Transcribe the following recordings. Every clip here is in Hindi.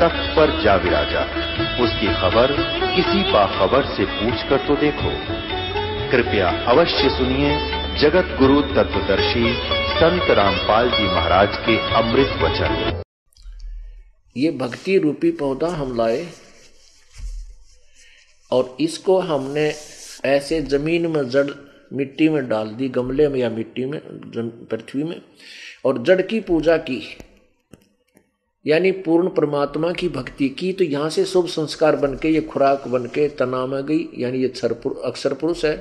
तख्त पर जा विराजा। उसकी खबर किसी बाखबर से पूछ कर तो देखो। कृपया अवश्य सुनिए जगत गुरु तत्वदर्शी संत रामपाल जी महाराज के अमृत वचन। ये भक्ति रूपी पौधा हम लाए, और इसको हमने ऐसे ज़मीन में, जड़ मिट्टी में डाल दी, गमले में या मिट्टी में पृथ्वी में, और जड़ की पूजा की। यानी पूर्ण परमात्मा की भक्ति की तो यहाँ से शुभ संस्कार बन के ये खुराक बन के तना में गई, यानी ये अक्षर पुरुष है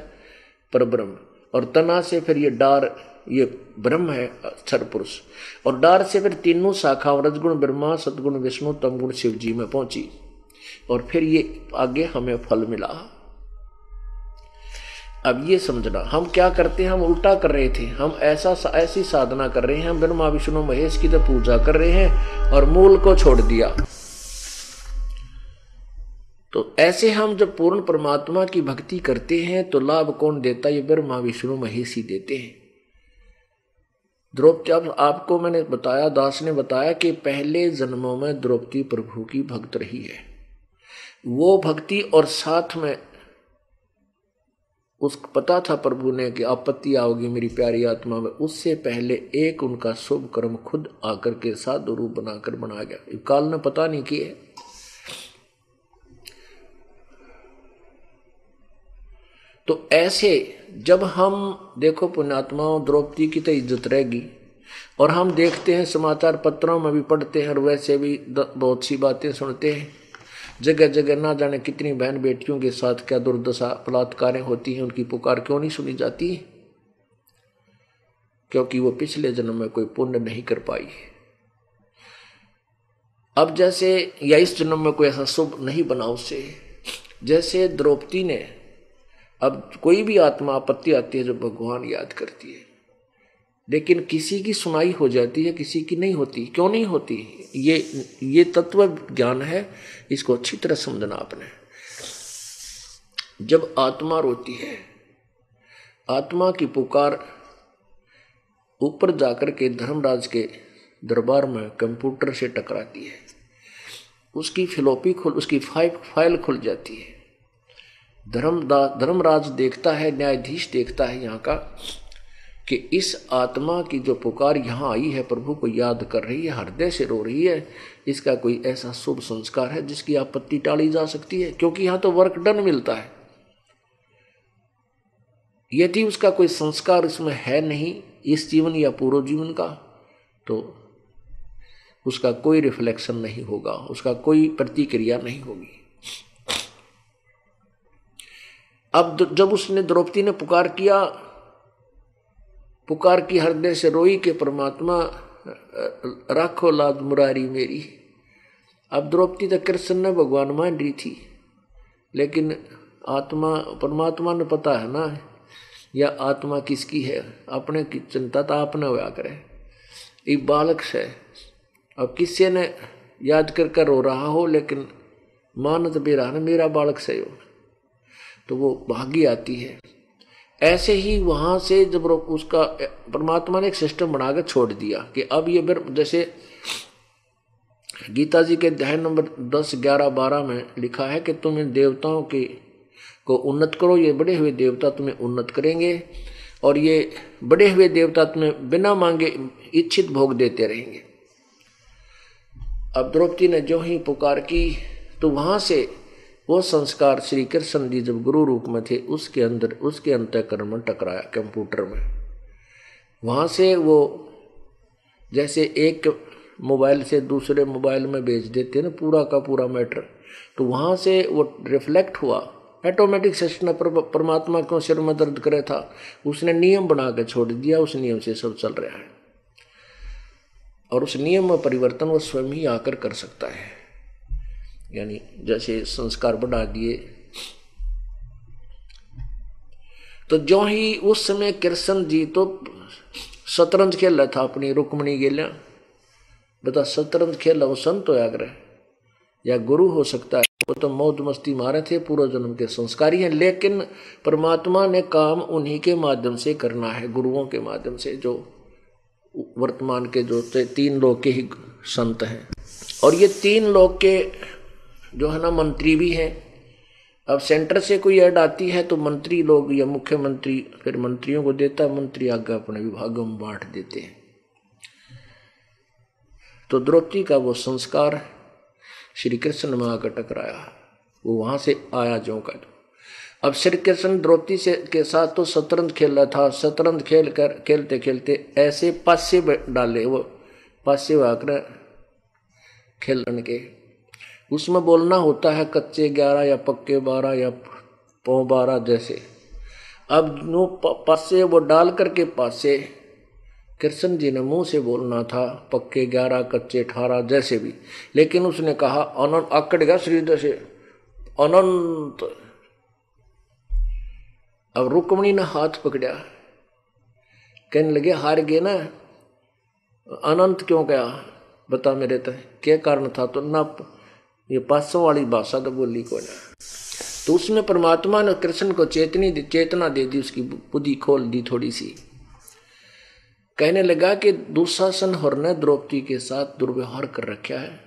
पर ब्रह्म और तना से फिर ये डार, ये ब्रह्म है, अक्षर पुरुष। और डार से फिर तीनों शाखा रजगुण ब्रह्मा, सदगुण विष्णु, तमगुण शिव जी में पहुँची। और फिर ये आगे हमें फल मिला। अब ये समझना, हम क्या करते हैं? हम उल्टा कर रहे थे। हम ऐसा ऐसी साधना कर रहे हैं। हम ब्रह्मा, विष्णु, महेश की तो पूजा कर रहे हैं और मूल को छोड़ दिया। तो ऐसे हम जब पूर्ण परमात्मा की भक्ति करते हैं तो लाभ कौन देता? ये ब्रह्मा, विष्णु, महेश ही देते हैं। द्रौपदी, अब आपको मैंने बताया, दास ने बताया कि पहले जन्मों में द्रौपदी प्रभु की भक्त रही है। वो भक्ति और साथ में उस पता था प्रभु ने कि आपत्ति आओगी मेरी प्यारी आत्मा में। उससे पहले एक उनका शुभ कर्म खुद आकर के साधु रूप बनाकर बना गया। काल ने पता नहीं किए। तो ऐसे जब हम, देखो पुण्यात्माओं, द्रौपदी की तो इज़्ज़त रहेगी। और हम देखते हैं समाचार पत्रों में भी पढ़ते हैं और वैसे भी बहुत सी बातें सुनते हैं। जगह जगह ना जाने कितनी बहन बेटियों के साथ क्या दुर्दशा, बलात्कारें होती हैं, उनकी पुकार क्यों नहीं सुनी जाती? क्योंकि वो पिछले जन्म में कोई पुण्य नहीं कर पाई। अब जैसे या इस जन्म में कोई ऐसा शुभ नहीं बना उससे जैसे द्रौपदी ने, अब कोई भी आत्मा आपत्ति आती है जो भगवान याद करती है। लेकिन किसी की सुनाई हो जाती है, किसी की नहीं होती। क्यों नहीं होती? ये ये तत्व ज्ञान है। इसको अच्छी तरह समझना आपने। जब आत्मा रोती है, आत्मा की पुकार ऊपर जाकर के धर्मराज के दरबार में कंप्यूटर से टकराती है। उसकी फिलोपी खुल, उसकी फ़ाइल फ़ाइल खुल जाती है। धर्म धर्मराज देखता है, न्यायाधीश देखता है यहाँ का। कि इस आत्मा की जो पुकार यहाँ आई है, प्रभु को याद कर रही है, हृदय से रो रही है, इसका कोई ऐसा शुभ संस्कार है जिसकी आपत्ति टाली जा सकती है? क्योंकि यहाँ तो वर्क डन मिलता है। यदि उसका कोई संस्कार इसमें है नहीं, इस जीवन या पूर्व जीवन का तो उसका कोई रिफ्लेक्शन नहीं होगा, उसका कोई प्रतिक्रिया नहीं होगी। अब जब उसने द्रौपदी ने पुकार किया पुकार की हृदय से रोई के परमात्मा राखो लाद मुरारी मेरी। अब द्रौपदी तो कृष्ण ने भगवान मान रही थी, लेकिन आत्मा, परमात्मा ने पता है ना, या आत्मा किसकी है? अपने की चिंता तो आपने हुआ करे। एक बालक से, अब किसी ने याद कर कर रो रहा हो, लेकिन मानत बेरा ना, मेरा बालक से हो तो वो भागी आती है। ऐसे ही वहाँ से जब उसका परमात्मा ने एक सिस्टम बनाकर छोड़ दिया कि अब ये जैसे गीता जी के अध्याय नंबर दस, ग्यारह, बारह में लिखा है कि तुम इन देवताओं के को उन्नत करो, ये बड़े हुए देवता तुम्हें उन्नत करेंगे और ये बड़े हुए देवता तुम्हें बिना मांगे इच्छित भोग देते रहेंगे। अब द्रौपदी ने जो ही पुकार की तो वहाँ से वो संस्कार श्री कृष्ण जी जब गुरु रूप में थे, उसके अंदर, उसके अंतकरण में टकराया कंप्यूटर में। वहाँ से वो जैसे एक मोबाइल से दूसरे मोबाइल में भेज देते ना, पूरा का पूरा मैटर तो वहाँ से वो रिफ्लेक्ट हुआ। ऑटोमेटिक सिस्टम पर, परमात्मा क्यों सिर में दर्द करे था? उसने नियम बना के छोड़ दिया, उस नियम से सब चल रहा है। और उस नियम में परिवर्तन वो स्वयं ही आकर कर सकता है। यानी जैसे संस्कार बढ़ा दिए। तो जो ही उस समय कृष्ण जी तो शतरंज खेल रहा था अपनी रुक्मणी गेलिया बता शतरंज खेल वो संत हो आग्रह या गुरु हो सकता है? वो तो मौज मस्ती मारे थे पूर्व जन्म के संस्कारी हैं। लेकिन परमात्मा ने काम उन्हीं के माध्यम से करना है, गुरुओं के माध्यम से, जो वर्तमान के जो तीन लोग के ही संत हैं। और ये तीन लोग के जो है ना मंत्री भी हैं। अब सेंटर से कोई ऐड आती है तो मंत्री लोग या मुख्यमंत्री फिर मंत्रियों को देता है, मंत्री आगे अपने विभागों में बांट देते हैं। तो द्रौपदी का वो संस्कार श्री कृष्ण में आकर टकराया वो वहाँ से आया जो का अब श्री कृष्ण द्रौपदी से के साथ तो शतरंज खेल रहा था। शतरंज खेल कर, खेलते खेलते ऐसे पासे डाले वो, पासे आकर खेलन के। उसमें बोलना होता है कच्चे ग्यारह या पक्के बारह या पौ बारह जैसे। अब नो पासे वो डाल करके पासे कृष्ण जी ने मुँह से बोलना था, पक्के ग्यारह, कच्चे अठारह जैसे भी। लेकिन उसने कहा अनंत आकड़ गया श्रीधर से। अनंत अब रुक्मणी ने हाथ पकड़ा। कहने लगे, हार गए ना? अनंत क्यों गया? बता मेरे तो क्या कारण था तो ना ये पासों वाली भाषा तो बोली को तो उसमें परमात्मा ने कृष्ण को चेतनी दी, चेतना दे दी, उसकी बुद्धि खोल दी थोड़ी सी। कहने लगा कि दुशासन हर ने द्रौपदी के साथ दुर्व्यवहार कर रखा है।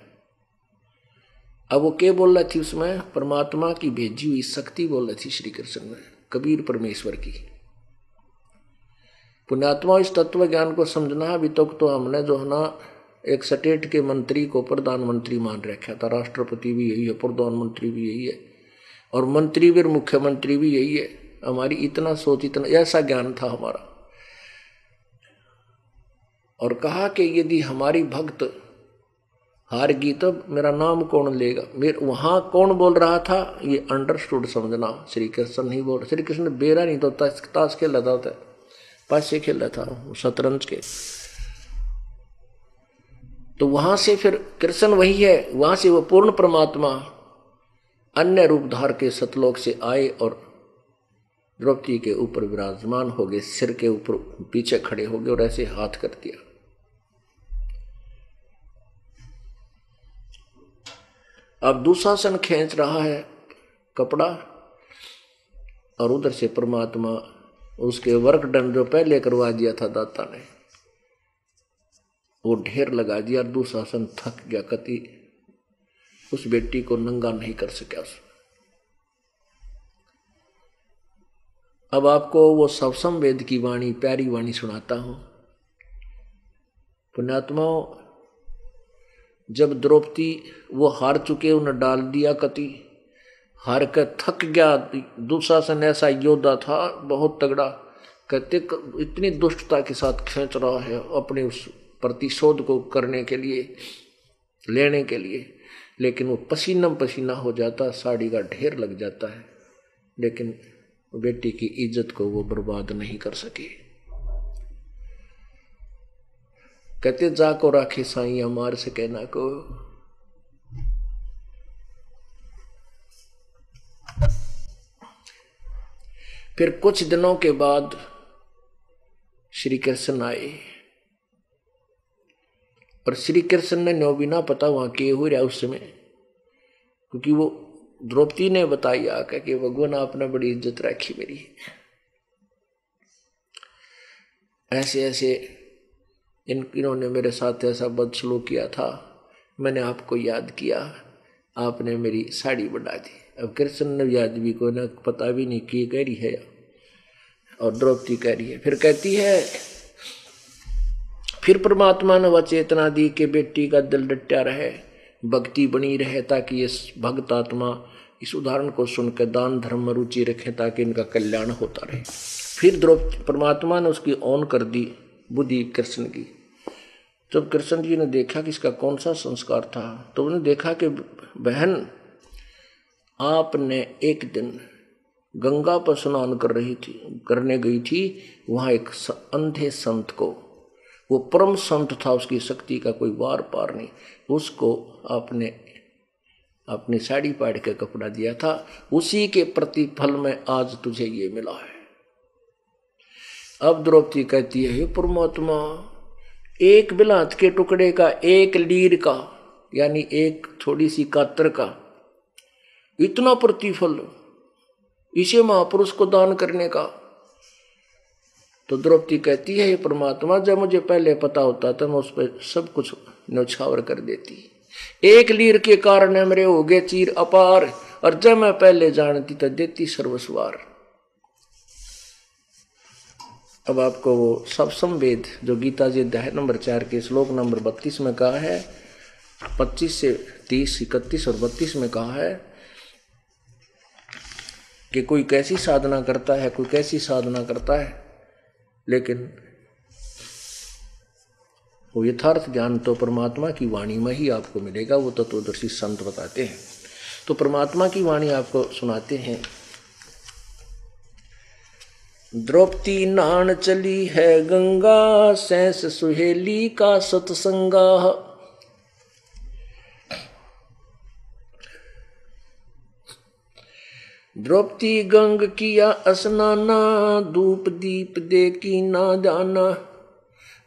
अब वो क्या बोल रही थी उसमें? परमात्मा की भेजी हुई शक्ति बोल रही थी श्री कृष्ण में, कबीर परमेश्वर की। पुण्यात्मा इस तत्व ज्ञान को समझना अभी तक तो हमने जो है ना एक स्टेट के मंत्री को प्रधानमंत्री मान रखा था, राष्ट्रपति भी यही है, प्रधानमंत्री भी यही है, और मंत्री भी मुख्यमंत्री भी यही है। हमारी इतना सोच, इतना, ऐसा ज्ञान था हमारा। और कहा कि यदि हमारी भक्त हार गई तो मेरा नाम कौन लेगा? मेरे, वहाँ कौन बोल रहा था? ये अंडरस्टूड समझना श्री कृष्ण नहीं बोल श्री कृष्ण बेरा नहीं तो ताश खेल रहा था पासे खेल रहा था, शतरंज के। तो वहाँ से फिर कृष्ण वही है, वहाँ से वो पूर्ण परमात्मा अन्य रूप धार के सतलोक से आए और द्रौपदी के ऊपर विराजमान हो गए, सिर के ऊपर पीछे खड़े हो गए और ऐसे हाथ कर दिया अब दुशासन खींच रहा है कपड़ा और उधर से परमात्मा, उसके वर्क डन जो पहले करवा दिया था दाता ने। वो ढेर लगा दिया दुशासन थक गया, कति उस बेटी को नंगा नहीं कर सका उस। अब आपको वो सवसम वेद की वाणी, प्यारी वाणी सुनाता हूँ। पुण्यात्माओं, जब द्रौपदी वो हार चुके, उन्हें डाल दिया कति, हार कर थक गया, दुशासन ऐसा योद्धा था, बहुत तगड़ा, कहते इतनी दुष्टता के साथ खींच रहा है, अपने उस प्रतिशोध को करने के लिए, लेने के लिए। लेकिन वो पसीना पसीना हो जाता, साड़ी का ढेर लग जाता है। लेकिन बेटी की इज़्ज़त को वो बर्बाद नहीं कर सके। कहते जा को राखे साई, हमार से कहना को। फिर कुछ दिनों के बाद श्री कृष्ण आए। और श्री कृष्ण ने नो भी ना पता वहाँ के हो रहा उस समय। क्योंकि वो द्रौपदी ने बताई आकर कि भगवान आपने बड़ी इज़्ज़त रखी मेरी। ऐसे ऐसे इन इन्होंने मेरे साथ ऐसा बदसलूक किया था। मैंने आपको याद किया। आपने मेरी साड़ी बढ़ा दी। अब कृष्ण ने याद भी को ना पता भी नहीं की कह रही है। और द्रौपदी कह रही है, फिर कहती है फिर परमात्मा ने वह चेतना दी कि बेटी का दिल डटा रहे, भक्ति बनी रहे ताकि ये भक्त आत्मा इस उदाहरण को सुनकर दान धर्म में रुचि रखें ताकि इनका कल्याण होता रहे। फिर द्रौपदी, परमात्मा ने उसकी ऑन कर दी बुद्धि कृष्ण की। जब कृष्ण जी ने देखा कि इसका कौन सा संस्कार था तो उन्होंने देखा कि बहन, आपने एक दिन गंगा पर स्नान कर रही थी, करने गई थी, वहाँ एक अंधे संत को वो परम संत था, उसकी शक्ति का कोई वार पार नहीं। उसको आपने अपनी साड़ी पाड़ के कपड़ा दिया था। उसी के प्रतिफल में आज तुझे ये मिला है। अब द्रौपदी कहती है परमात्मा, एक बिलात के टुकड़े का, एक लीर का, यानी एक थोड़ी सी कातर का, इतना प्रतिफल, इसे महापुरुष को दान करने का तो द्रौपदी कहती है ये परमात्मा, जब मुझे पहले पता होता था, मैं उस पर सब कुछ नौछावर कर देती। एक लीर के कारण मेरे हो गए चीर अपार, और जब मैं पहले जानती तो देती सर्वस्वार। अब आपको वो सब संवेद, जो गीता जी अध्याय नंबर चार के श्लोक नंबर बत्तीस में कहा है, पच्चीस से तीस, इकतीस और बत्तीस में कहा है कि कोई कैसी साधना करता है, कोई कैसी साधना करता है लेकिन वो यथार्थ ज्ञान तो परमात्मा की वाणी में ही आपको मिलेगा, वो तत्वदर्शी संत बताते हैं। तो परमात्मा की वाणी आपको सुनाते हैं। द्रौपदी नान चली है गंगा, सैंस सुहेली का सतसंगा। द्रौपदी गंग किया स्नाना धूप दीप दे की ना जाना।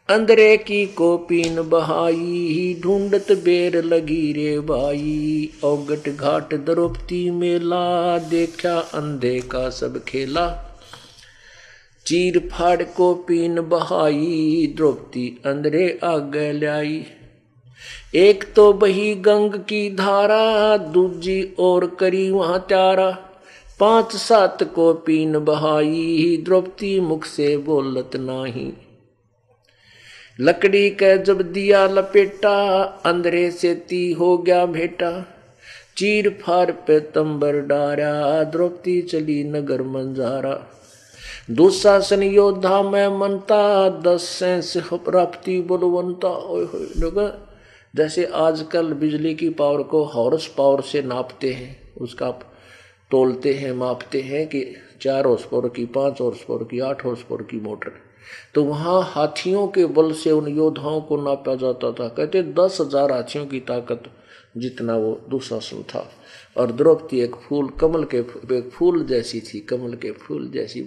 अंदरे की कोपीन बहाई, ही ढूंढत बेर लगी रे भाई औगट घाट द्रौपदी मेला, देखा अंधे का सब खेला। चीर फाड़ को पीन बहाई, द्रौपदी अंदरे आगे लाई एक तो बही गंग की धारा, दूजी और करी वहाँ त्यारा। पाँच सात को पीन बहाई, द्रौपदी मुख से बोलत नाही। लकड़ी के जब दिया लपेटा अंदरे से ती हो गया भेटा। चीर फार पे तंबर डारा, द्रौपदी चली नगर मंजारा। दुशासन योद्धा में मनता, दस सेंस प्राप्ति बलवंता। जैसे आजकल बिजली की पावर को हॉर्स पावर से नापते हैं, उसका तोलते हैं, मापते हैं कि चार हॉर्स पावर की पाँच हॉर्स पावर की आठ हॉर्स पावर की मोटर तो वहाँ हाथियों के बल से उन योद्धाओं को नापा जाता था। कहते दस हज़ार हाथियों की ताकत जितना वो दुशासन था। और द्रौपदी एक फूल, कमल के एक फूल जैसी थी, कमल के फूल जैसी,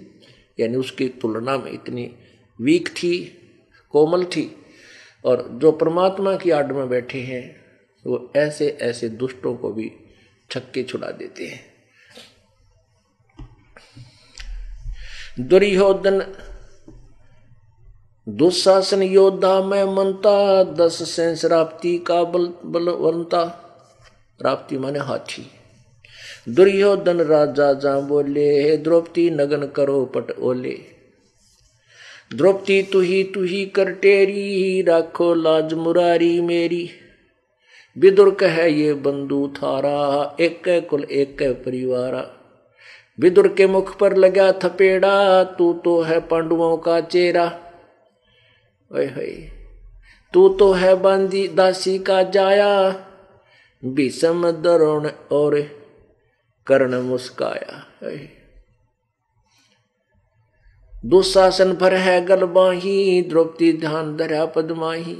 यानी उसकी तुलना में इतनी वीक थी, कोमल थी। और जो परमात्मा की आड़ में बैठे हैं, वो ऐसे ऐसे दुष्टों को भी छक्के छुड़ा देते हैं। दुर्योधन, दुशासन योद्धा में मनता, दस सेंस राप्ती का बल बलवंता राप्ती माने हाथी। दुर्योधन राजा जा बोले, हे द्रौपदी, नगन करो पट ओले। द्रौपदी तु ही तु ही कर टेरी, राखो लाज मुरारी मेरी। विदुर कह ये बंधु थारा, एक कुल एक परिवारा। विदुर के मुख पर लगा थपेड़ा, तू तो है पांडवों का चेहरा। तू तो है बांदी दासी का जाया। भीषम दरुण और कर्ण मुस्काया दुशासन भर है गलबाही द्रौपदी ध्यान धरा पदमाही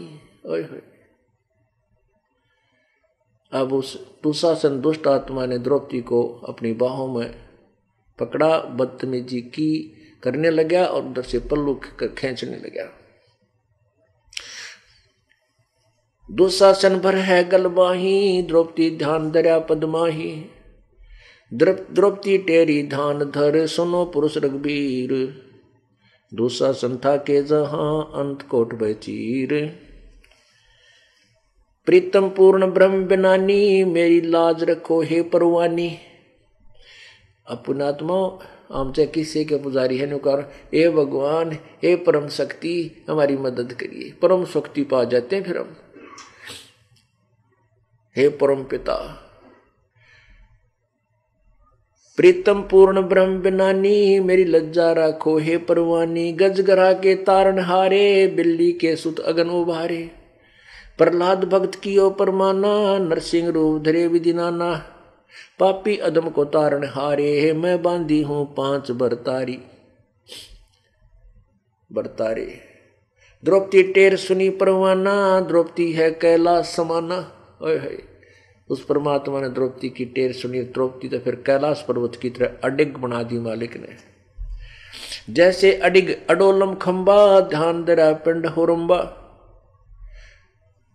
अब उस दुशासन दुष्ट आत्मा ने द्रौपदी को अपनी बाहों में पकड़ा, बदतमीजी की करने लगा और उधर से पल्लू खींचने लगा। दुशासन भर है गलबाही द्रौपदी ध्यान दरिया पदमाही द्रौपदी टेरी धान धर, सुनो पुरुष रघुबीर। दुशासन था के जहाँ अंत कोट बचीर प्रीतम पूर्ण ब्रह्म बिनानी, मेरी लाज रखो हे परवानी। अपनात्मा, आमचे किस्से के पुजारी है, नुकार ए भगवान ए परम शक्ति, हमारी मदद करिए। परम शक्ति पा जाते हैं फिर हम। हे परम पिता, प्रीतम पूर्ण ब्रह्म बिनानी मेरी लज्जा राखो, हे परवानी, गजगरा के तारण हारे, बिल्ली के सुत अगन उभारे। प्रहलाद भक्त की ओ परमाना, नरसिंह रूप धरे विदिनाना पापी अदम को तारण हारे मैं बांधी हूँ पाँच बरतारी। बरतारे। द्रौपदी टेर सुनी परवाना, द्रौपदी है कैलाश समाना। ओए है उस परमात्मा ने द्रौपदी की टेर सुनी, द्रौपदी तो फिर कैलाश पर्वत की तरह अडिग बना दी मालिक ने। जैसे अडिग अडोलम खंबा, ध्यान दरा पिंड होरम्बा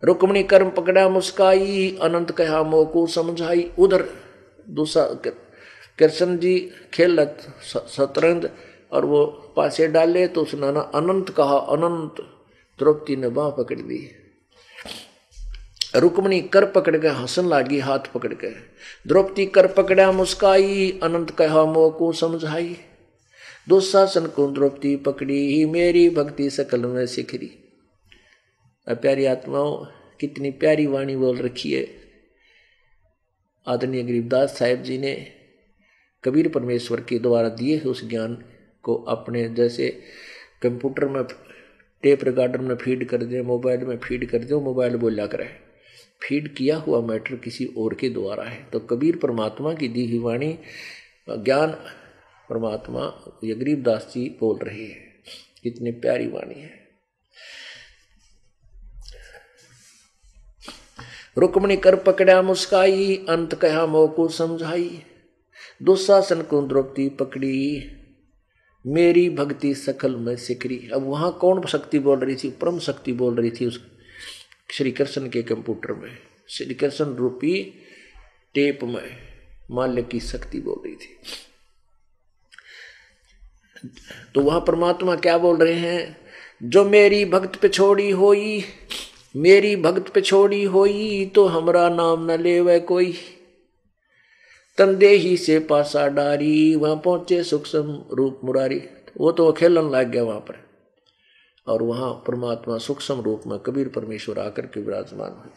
रुक्मणी कर्म पकड़ा मुस्काई, अनंत कहा मोकू समझाई उधर। दूसरा कृष्ण जी खेल शतरंज और वो पासे डाले तो उसने ना अनंत कहा, अनंत द्रौपदी ने बाह पकड़ दी रुक्मणी कर पकड़ के हंसन लागी, हाथ पकड़ के द्रौपदी कर पकड़ा, मुस्काई, अनंत कहा मोह को समझाई। दुशासन को द्रौपदी पकड़ी ही मेरी भक्ति सकल में सिखरी। प्यारी आत्माओं, कितनी प्यारी वाणी बोल रखी है। आदरणीय गरीबदास साहेब जी ने कबीर परमेश्वर के द्वारा दिए हुए उस ज्ञान को अपने जैसे कंप्यूटर में, टेप रिकॉर्डर में फ़ीड कर दें, मोबाइल में फ़ीड कर दे मोबाइल बोला करे। फ़ीड किया हुआ मैटर किसी और के द्वारा है। तो कबीर परमात्मा की दी हुई वाणी, ज्ञान परमात्मा ये गरीबदास जी बोल रहे हैं। कितनी प्यारी वाणी है। रुक्मणी कर पकड़ा मुस्काई, अंत कहा मोको समझाई। दुशासन को द्रौपदी पकड़ी। मेरी भक्ति सकल में सिकरी। अब वहाँ कौन शक्ति बोल रही थी? परम शक्ति बोल रही थी उस श्री कृष्ण के कंप्यूटर में। श्री कृष्ण रूपी टेप में माल्य की शक्ति बोल रही थी। तो वहाँ परमात्मा क्या बोल रहे हैं? जो मेरी भक्त पे छोड़ी होई मेरी भक्त पे छोड़ी होई तो हमरा नाम न ले वह कोई। तंदे ही से पासा डारी, वहाँ पहुँचे सूक्ष्म रूप मुरारी। वो तो खेलन लग गया वहाँ पर। और वहाँ परमात्मा सूक्ष्म रूप में कबीर परमेश्वर आकर के विराजमान हुए।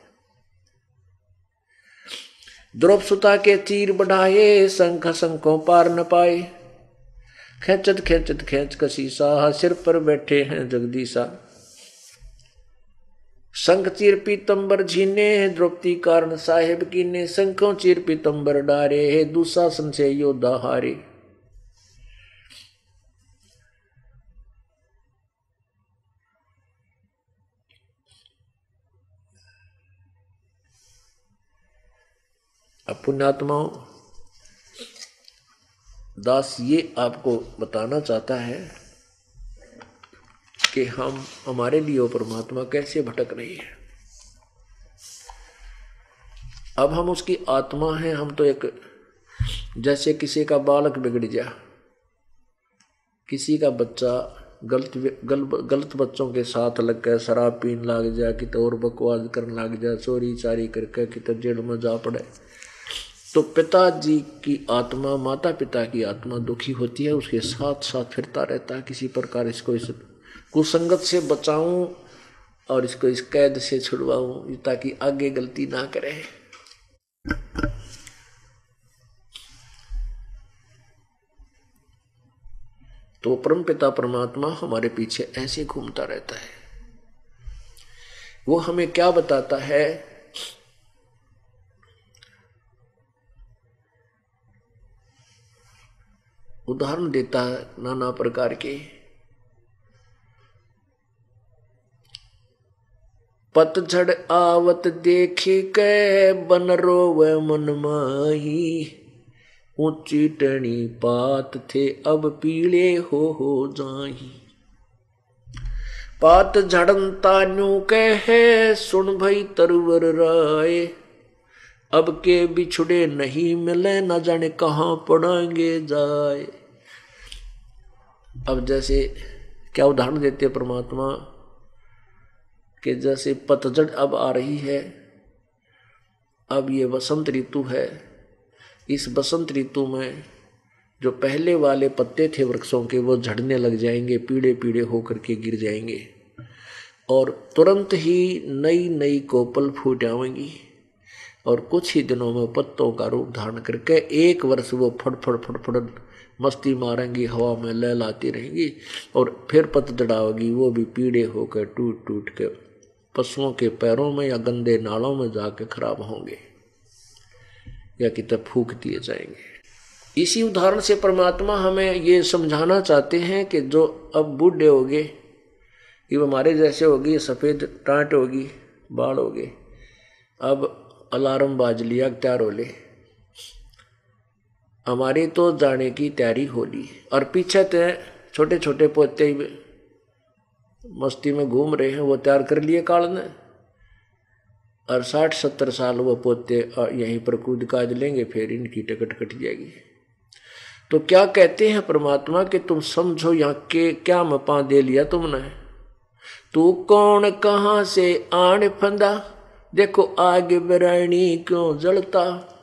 द्रौप सुता के तीर बढ़ाए शंख शंखों पार न पाए। खेचत खेचत खेच कसीसा सिर पर बैठे हैं जगदीसा शंख चीर पीतंबर झीने द्रौपदी कारण साहेब की ने शंखों चीर पीतंबर डारे दुशासन से योद्धा हारे। पुण्यात्माओं, दास ये आपको बताना चाहता है कि हम हमारे लिए परमात्मा कैसे भटक रही है। अब हम उसकी आत्मा हैं हम तो एक जैसे किसी का बालक बिगड़ जा किसी का बच्चा गलत गल, गलत बच्चों के साथ लग कर शराब पीन लग जा कि तो और बकवास करने लग जा चोरी चारी करके कि तो जेल में जा पड़े। तो पिताजी की आत्मा माता पिता की आत्मा दुखी होती है उसके साथ साथ फिरता रहता है किसी प्रकार इसको इस कुसंगत से बचाऊं और इसको इस कैद से छुड़वाऊं ताकि आगे गलती ना करे। तो परम पिता परमात्मा हमारे पीछे ऐसे घूमता रहता है। वो हमें क्या बताता है? उदाहरण देता है नाना प्रकार के। पतझड़ आवत देखे के बन रोव मन माही। ऊँची टणी पात थे अब पीले हो हो जाही। पात झड़न तान्यू कहे, सुन भई तरवर राय। अब के बिछुड़े नहीं मिले, न जाने कहाँ पड़ेंगे जाए अब जैसे क्या उदाहरण देते परमात्मा? कि जैसे पतझड़ अब आ रही है, अब ये बसंत ऋतु है। इस बसंत ऋतु में जो पहले वाले पत्ते थे वृक्षों के, वो झड़ने लग जाएँगे पीड़े पीड़े होकर के गिर जाएँगे और तुरंत ही नई नई कोपल फूट आवेंगी और कुछ ही दिनों में पत्तों का रूप धारण करके एक वर्ष वो फड़फड़ फड़फड़ मस्ती मारेंगी, हवा में लहलाती रहेंगी और फिर पतझड़ आएगी, वो भी पीड़े होकर टूट टूट के पशुओं के पैरों में या गंदे नालों में जाके खराब होंगे, या कितने फूक दिए जाएँगे। इसी उदाहरण से परमात्मा हमें ये समझाना चाहते हैं कि जो अब बूढ़े हो गए ये हमारे जैसे होगी सफ़ेद टाँट होगी बाढ़ होगी, अब अलार्म बाज लिया, तैयार हो ले। हमारी तो जाने की तैयारी हो ली। और पीछे तो छोटे छोटे पोते मस्ती में घूम रहे हैं, वो तैयार कर लिए काल ने। और साठ, सत्तर साल वो पोते यहीं पर कूद काज लेंगे, फिर इनकी टिकट कट जाएगी। तो क्या कहते हैं परमात्मा कि तुम समझो यहाँ के क्या मपा दे लिया तुमने? तू कौन, कहाँ से आन फंदा? देखो आगे बरानी क्यों जलता?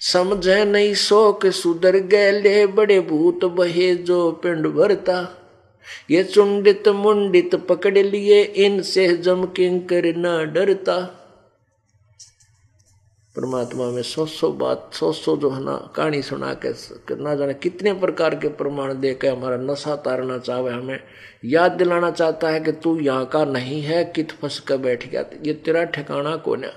समझे नहीं शोक, सुधर गए ले बड़े भूत बहे जो पिंड भरता। ये चुंडित मुंडित पकड़ लिए इनसे जम किंकर न डरता। परमात्मा में सौ सौ बात, सौ सौ जो है ना, कहानी सुना के ना जाने कितने प्रकार के प्रमाण दे के हमारा नशा तारना चाहे हमें। याद दिलाना चाहता है कि तू यहाँ का नहीं है, कित फंस कर बैठ गया? ये तेरा ठिकाना कौन है?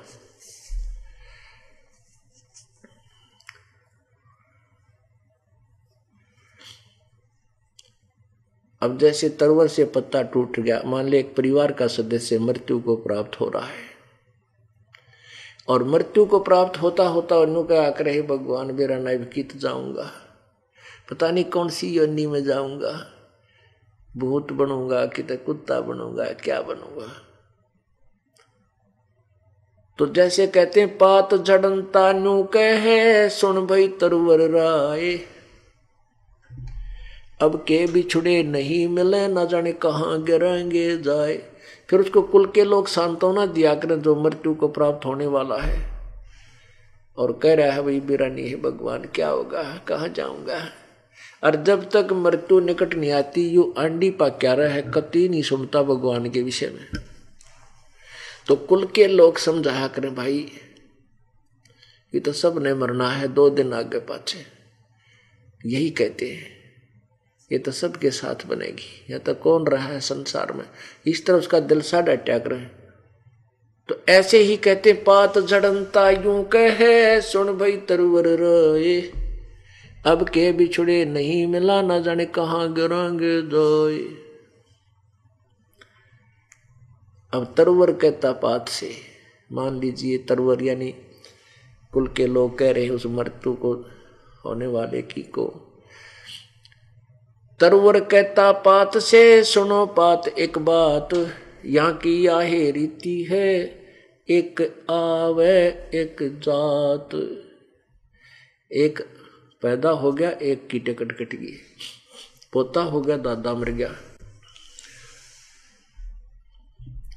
अब जैसे तरवर से पत्ता टूट गया, मान ले एक परिवार का सदस्य मृत्यु को प्राप्त हो रहा है। और मृत्यु को प्राप्त होता होता उन्हों का आकर हे भगवान, मेरा नैब कित जाऊँगा। पता नहीं कौन सी योनि में जाऊँगा। भूत बनूँगा कित कुत्ता बनूँगा, क्या बनूँगा? तो जैसे कहते हैं, पात झड़नता नु कहे, सुन भाई तरवर राय। अब के बिछड़े नहीं मिले, ना जाने कहाँ गिरेंगे जाए। फिर उसको कुल के लोग सांत्वना दिया करें जो मृत्यु को प्राप्त होने वाला है। और कह रहा है भाई मेरा नहीं है भगवान, क्या होगा? कहा जाऊँगा? और जब तक मृत्यु निकट नहीं आती, यू अंडी पा क्या रहा है? कति नहीं सुनता भगवान के विषय में। तो कुल के लोग समझाया करें, भाई, ये तो सबने मरना है, दो दिन आगे पाछे। यही कहते हैं। ये तो सबके साथ बनेगी। या तो कौन रहा है संसार में? इस तरह उसका दिल साढ़ा अटैक रहे तो ऐसे ही कहते पात जड़नता यूँ कहे, सुन भाई तरवर रोए। अब के बिछड़े नहीं मिला ना जाने कहा गिरांगे दोए। अब तरवर कहता पात से, मान लीजिए तरवर, यानी कुल के लोग कह रहे उस मृत्यु को, होने वाले की को तरवर कहता पात से सुनो पात एक बात यहाँ की आहे रीति है एक आवे एक जात एक पैदा हो गया एक की टिकट कट गई पोता हो गया दादा मर गया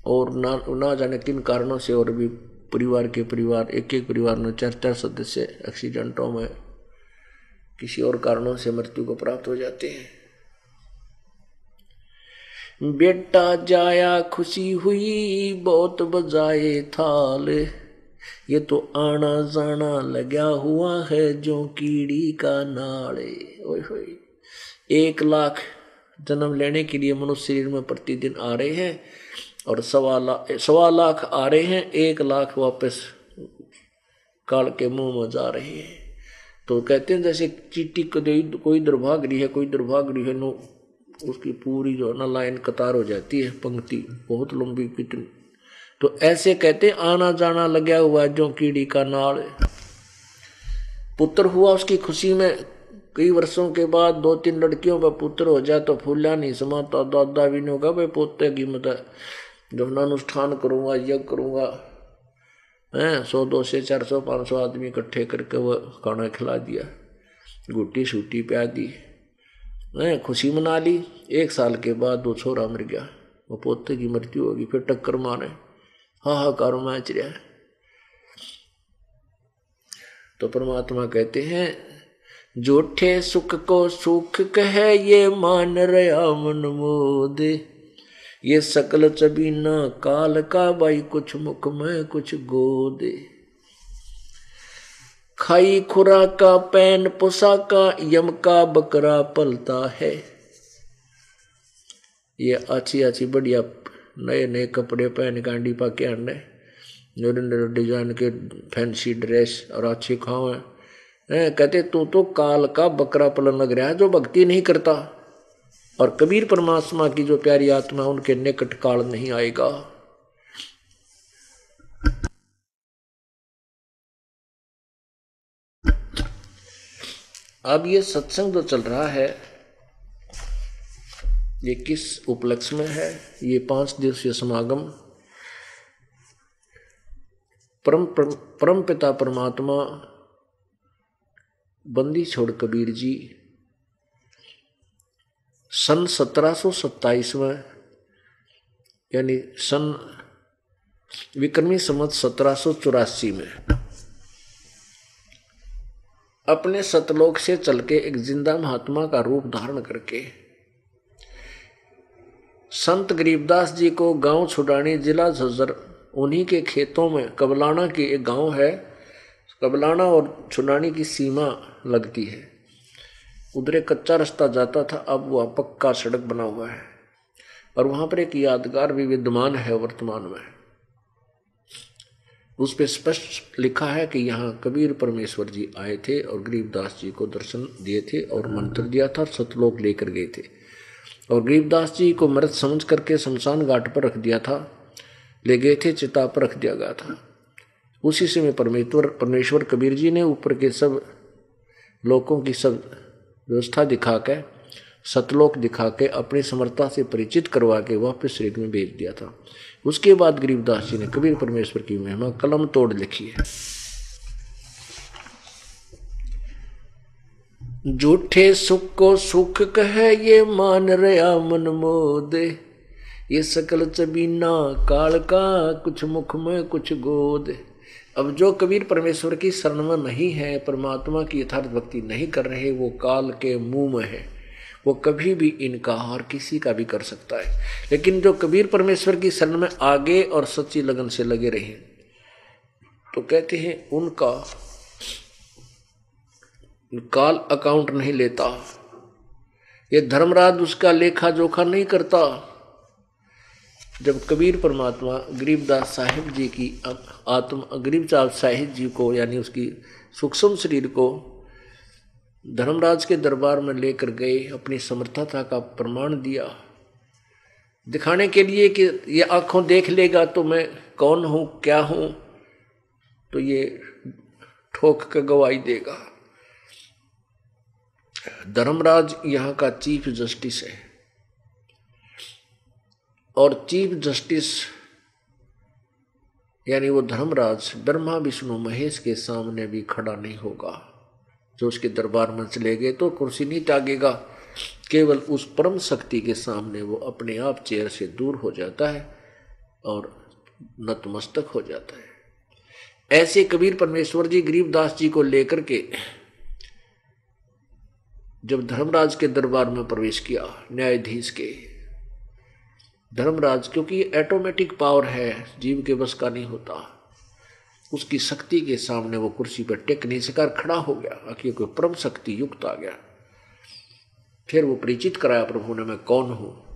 और ना ना जाने किन कारणों से और भी परिवार के परिवार एक एक परिवार में चार चार सदस्य एक्सीडेंटों में किसी और कारणों से मृत्यु को प्राप्त हो जाते हैं बेटा जाया खुशी हुई, बहुत बजाए थाल। ये तो आना जाना लगा हुआ है जो कीड़ी का नाड़े ओए होए। एक लाख जन्म लेने के लिए मनुष्य शरीर में प्रतिदिन आ रहे हैं और सवा लाख सवा लाख आ रहे हैं, एक लाख वापस काल के मुँह में जा रहे हैं। तो कहते हैं जैसे चीटी को कोई दुर्भाग्य है, कोई दुर्भाग्य है, नो उसकी पूरी जो है ना लाइन कतार हो जाती है, पंक्ति बहुत लंबी कितनी। तो ऐसे कहते आना जाना लगा हुआ जो कीड़ी का नाल पुत्र हुआ उसकी खुशी में, कई वर्षों के बाद दो तीन लड़कियों का पुत्र हो जाए तो फूला नहीं समाता, दादा भी नहीं होगा, भाई पोते की मत जब अनुष्ठान करूँगा, यज्ञ करूँगा, है, सौ, दो से चार सौ, पाँच सौ आदमी इकट्ठे करके वह खाना खिला दिया गुट्टी सूटी प्या दी। खुशी मना ली। एक साल के बाद वो छोरा मर गया। वो पोते की मृत्यु होगी, फिर टक्कर मारे। हाहाकार मैच रहा तो परमात्मा कहते हैं जोठे सुख को सुख कहे ये मान रहा मन मोद। ये सकल चबीना काल का भाई कुछ मुख में कुछ गोदे। खाई खुरा का पैन पुसा का यम का बकरा पलता है। ये अच्छी अच्छी बढ़िया नए नए कपड़े पहन गांडी पा के आने डिज़ाइन के फैंसी ड्रेस और अच्छी खाओ है, कहते तू तो काल का बकरा पलन लग रहा है जो भक्ति नहीं करता। और कबीर परमात्मा की जो प्यारी आत्मा, उनके निकट काल नहीं आएगा। अब ये सत्संग जो चल रहा है, ये किस उपलक्ष्य में है? ये पाँच दिवसीय समागम। परम परम पिता परमात्मा, बंदी छोड़ कबीर जी, सन सत्रह सौ सत्ताईस में यानी सन विक्रमी संवत सत्रह में। अपने सतलोक से चल के एक ज़िंदा महात्मा का रूप धारण करके। संत गरीबदास जी को गाँव छुड़ानी जिला झज्जर, उन्हीं के खेतों में कबलाना की एक गाँव है। कबलाना और छुड़ानी की सीमा लगती है। उधर एक कच्चा रास्ता जाता था, अब वह पक्का सड़क बना हुआ है। और वहाँ पर एक यादगार भी विद्यमान है वर्तमान में। उस पर स्पष्ट लिखा है कि यहाँ कबीर परमेश्वर जी आए थे और गरीबदास जी को दर्शन दिए थे और मंत्र दिया था सतलोक लेकर गए थे। और गरीबदास जी को मृत समझ करके शमशान घाट पर रख दिया था, ले गए थे, चिता पर रख दिया गया था। उसी समय परमेश्वर परमेश्वर कबीर जी ने ऊपर के सब लोगों की सब व्यवस्था दिखा के सतलोक दिखा के अपनी समर्था से परिचित करवा के वापस शरीर में भेज दिया था। उसके बाद गरीबदास जी ने कबीर परमेश्वर की महिमा कलम तोड़ लिखी है। झूठे सुख को सुख कहे ये मान रहा मन मोदे। ये सकल चबीना काल का कुछ मुख में कुछ गोद। अब जो कबीर परमेश्वर की शरण में नहीं है, परमात्मा की यथार्थ भक्ति नहीं कर रहे, वो काल के मुँह में है। वो कभी भी इनका और किसी का भी कर सकता है। लेकिन जो कबीर परमेश्वर की शरण में आगे और सच्ची लगन से लगे रहे तो कहते हैं, उनका काल अकाउंट नहीं लेता। ये धर्मराज उसका लेखा जोखा नहीं करता। जब कबीर परमात्मा गरीबदास साहिब जी की आत्म गरीबदास साहिब जी को, यानी उसकी सूक्ष्म शरीर को धर्मराज के दरबार में लेकर गए, अपनी समर्थता का प्रमाण दिया। दिखाने के लिए कि ये आँखों देख लेगा तो मैं कौन हूँ, क्या हूँ तो ये ठोक कर गवाही देगा। धर्मराज यहाँ का चीफ जस्टिस है और चीफ जस्टिस यानी वो धर्मराज ब्रह्मा, विष्णु, महेश के सामने भी खड़ा नहीं होगा। जो उसके दरबार में चले गए तो कुर्सी नहीं टागेगा। केवल उस परम शक्ति के सामने वो अपने आप चेयर से दूर हो जाता है और नतमस्तक हो जाता है। ऐसे कबीर परमेश्वर जी गरीबदास जी को लेकर के जब धर्मराज के दरबार में प्रवेश किया, न्यायाधीश के, धर्मराज क्योंकि ये ऑटोमेटिक पावर है, जीव के बस का नहीं होता। उसकी शक्ति के सामने वो कुर्सी पर टेक नहीं सकार खड़ा हो गया। आखिर कोई परम शक्ति युक्त आ गया। फिर वो परिचित कराया, प्रभु ने मैं कौन हूँ?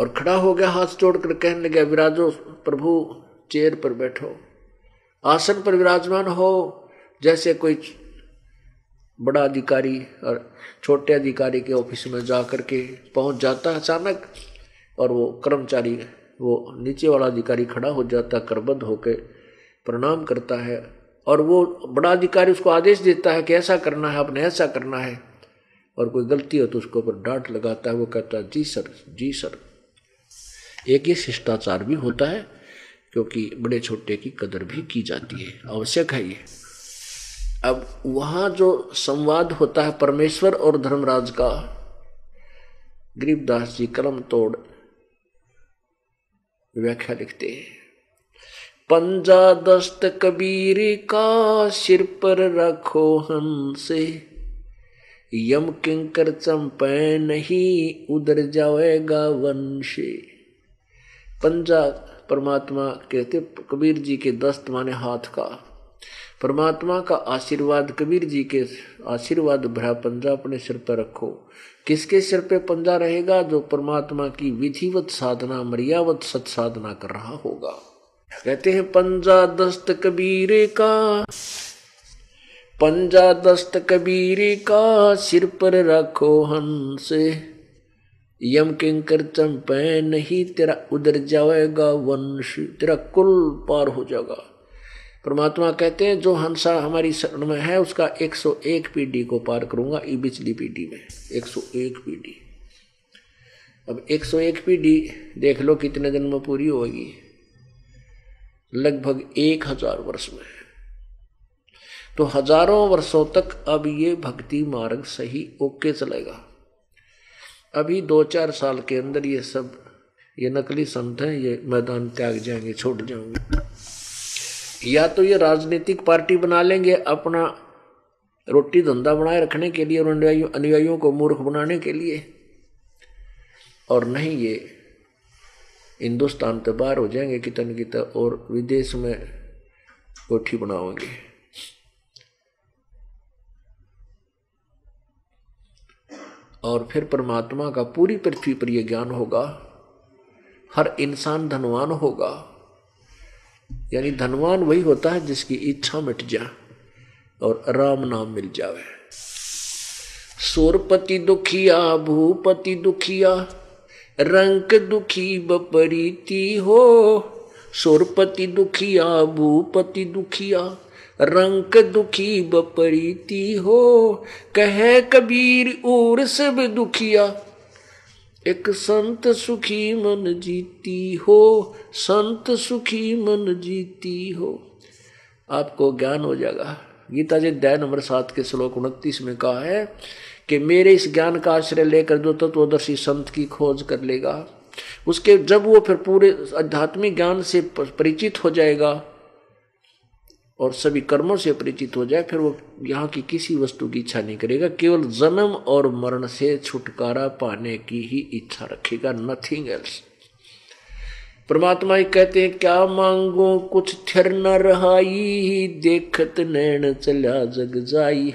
और खड़ा हो गया, हाथ जोड़कर कहने लगा, विराजो, प्रभु, चेयर पर बैठो। आसन पर विराजमान हो, जैसे कोई बड़ा अधिकारी और छोटे अधिकारी के ऑफ़िस में जा करके पहुँच जाता है अचानक और वो कर्मचारी वो नीचे वाला अधिकारी खड़ा हो जाता है करबद्ध होकर प्रणाम करता है और वो बड़ा अधिकारी उसको आदेश देता है कि ऐसा करना है, आपने ऐसा करना है। और कोई गलती हो तो उसको ऊपर डांट लगाता है, वो कहता है, जी सर जी सर। एक ही शिष्टाचार भी होता है, क्योंकि बड़े छोटे की कदर भी की जाती है, आवश्यक है ये। अब वहाँ जो संवाद होता है, परमेश्वर और धर्मराज का, गरीबदास जी, कलम तोड़ व्याख्या लिखते हैं। पंजा दस्त कबीर का सिर पर रखो हमसे। यम किंकर चंपे नहीं, उधर जाएगा वंश। पंजा परमात्मा कहते कबीर जी के दस्त माने हाथ का। परमात्मा का आशीर्वाद, कबीर जी के आशीर्वाद भरा पंजा अपने सिर पर रखो। किसके सिर पे पंजा रहेगा जो परमात्मा की विधिवत साधना, मर्यावत सत साधना कर रहा होगा? कहते हैं, पंजा दस्त कबीरे का। पंजा दस्त कबीरे का सिर पर रखो हंस। यम किंकर चंपे नहीं, तेरा उधर जाएगा वंश। तेरा कुल पार हो जाएगा। परमात्मा कहते हैं, जो हंसा हमारी शरण में है, उसका 101 पीढ़ी को पार करूँगा, ई बिचली पीढ़ी में 101 पीढ़ी। अब 101 पीढ़ी, देख लो कितने दिन में पूरी होगी। लगभग एक हज़ार वर्ष में तो हज़ारों वर्षों तक अब ये भक्ति मार्ग सही ओके चलेगा। अभी दो चार साल के अंदर ये सब, ये नकली संत हैं, ये मैदान त्याग जाएँगे छोड़ जाएँगे। या तो ये राजनीतिक पार्टी बना लेंगे, अपना रोटी धंधा बनाए रखने के लिए और अनुयायियों को मूर्ख बनाने के लिए। और नहीं, ये हिंदुस्तान तो बाहर हो जाएँगे कितन कितन और विदेश में कोठी बनाओगे। और फिर परमात्मा का पूरी पृथ्वी पर यह ज्ञान होगा, हर इंसान धनवान होगा। यानी धनवान वही होता है जिसकी इच्छा मिट जाए और राम नाम मिल जावे। सोरपति दुखिया, भूपति दुखिया, रंक दुखी बपरीति हो। सुरपति दुखिया, भूपति दुखिया, रंक दुखी बपरीति हो। कहे कबीर और सब दुखिया एक संत सुखी मन जीती हो, संत सुखी मन जीती हो। आपको ज्ञान हो जाएगा। गीता जी दया नंबर सात के श्लोक उनतीस में कहा है कि मेरे इस ज्ञान का आश्रय लेकर जो तत्वदर्शी संत की खोज कर लेगा, उसके जब वो फिर पूरे आध्यात्मिक ज्ञान से परिचित हो जाएगा और सभी कर्मों से परिचित हो जाए, फिर वो यहाँ की किसी वस्तु की इच्छा नहीं करेगा। केवल जन्म और मरण से छुटकारा पाने की ही इच्छा रखेगा नथिंग एल्स परमात्मा ही कहते हैं, क्या मांगो? कुछ थिर न रहाई, देखत नैन चला जग जाई।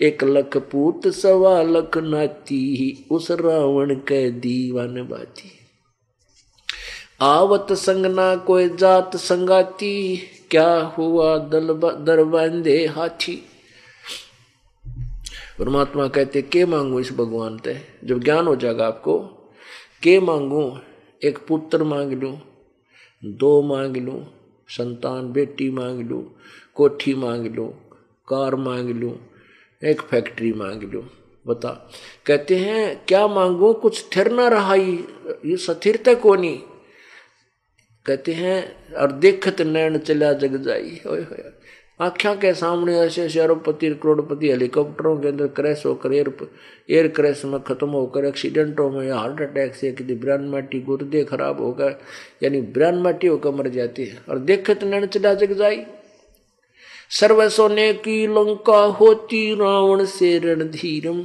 एक लख पूत, सवा लख नाती, उस रावण के दीवान बाती। आवत संग ना कोई जात संगाती क्या हुआ दल दर हाथी? परमात्मा कहते, के मांगू इस भगवान ते? जब ज्ञान हो जाएगा आपको, के मांगू? एक पुत्र मांग लू, दो मांग लू, संतान, बेटी मांग लू, कोठी मांग लू, कार मांग लू, एक फैक्ट्री मांग लू। बता। कहते हैं, क्या मांगू? कुछ थिर ना रहा ये स्थिरता कोनी? कहते हैं, और देखत नैन चला जग जाई। आख्या के सामने ऐसे ऐसे अरबपति करोड़पति हेलीकॉप्टरों के अंदर क्रैश होकर एयर एयर क्रैश में खत्म होकर एक्सीडेंटों में या हार्ट अटैक से किसी माटी गुर्दे खराब होकर यानी ब्रान माटी होकर मर जाती है। और देखत नैन चला जग जाई। सर्व सोने की लंका होती रावण से रणधीरम।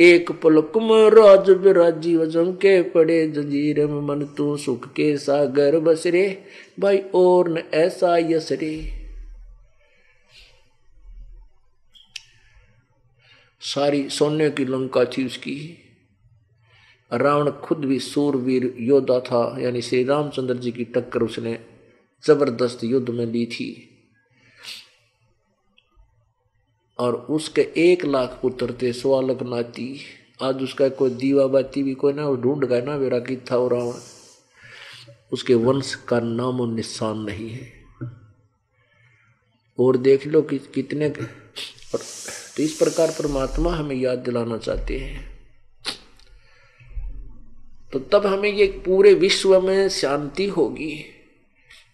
एक पलक में राज विराजी वजम के पड़े जंजीर मन तू सुख के सागर बसरे, भाई और न ऐसा यसरे। सारी सोने की लंका थी उसकी। रावण खुद भी सूरवीर योद्धा था, यानी श्री रामचंद्र जी की टक्कर उसने ज़बरदस्त युद्ध में ली थी। और उसके एक लाख पुत्र थे स्वालक नाती। आज उसका कोई दीवा बाती भी कोई ना ढूंढ गया ना, मेरा की था रावण। उसके वंश का नाम और निशान नहीं है। और देख लो कि कितने और तो इस प्रकार परमात्मा हमें याद दिलाना चाहते हैं। तो तब हमें ये पूरे विश्व में शांति होगी।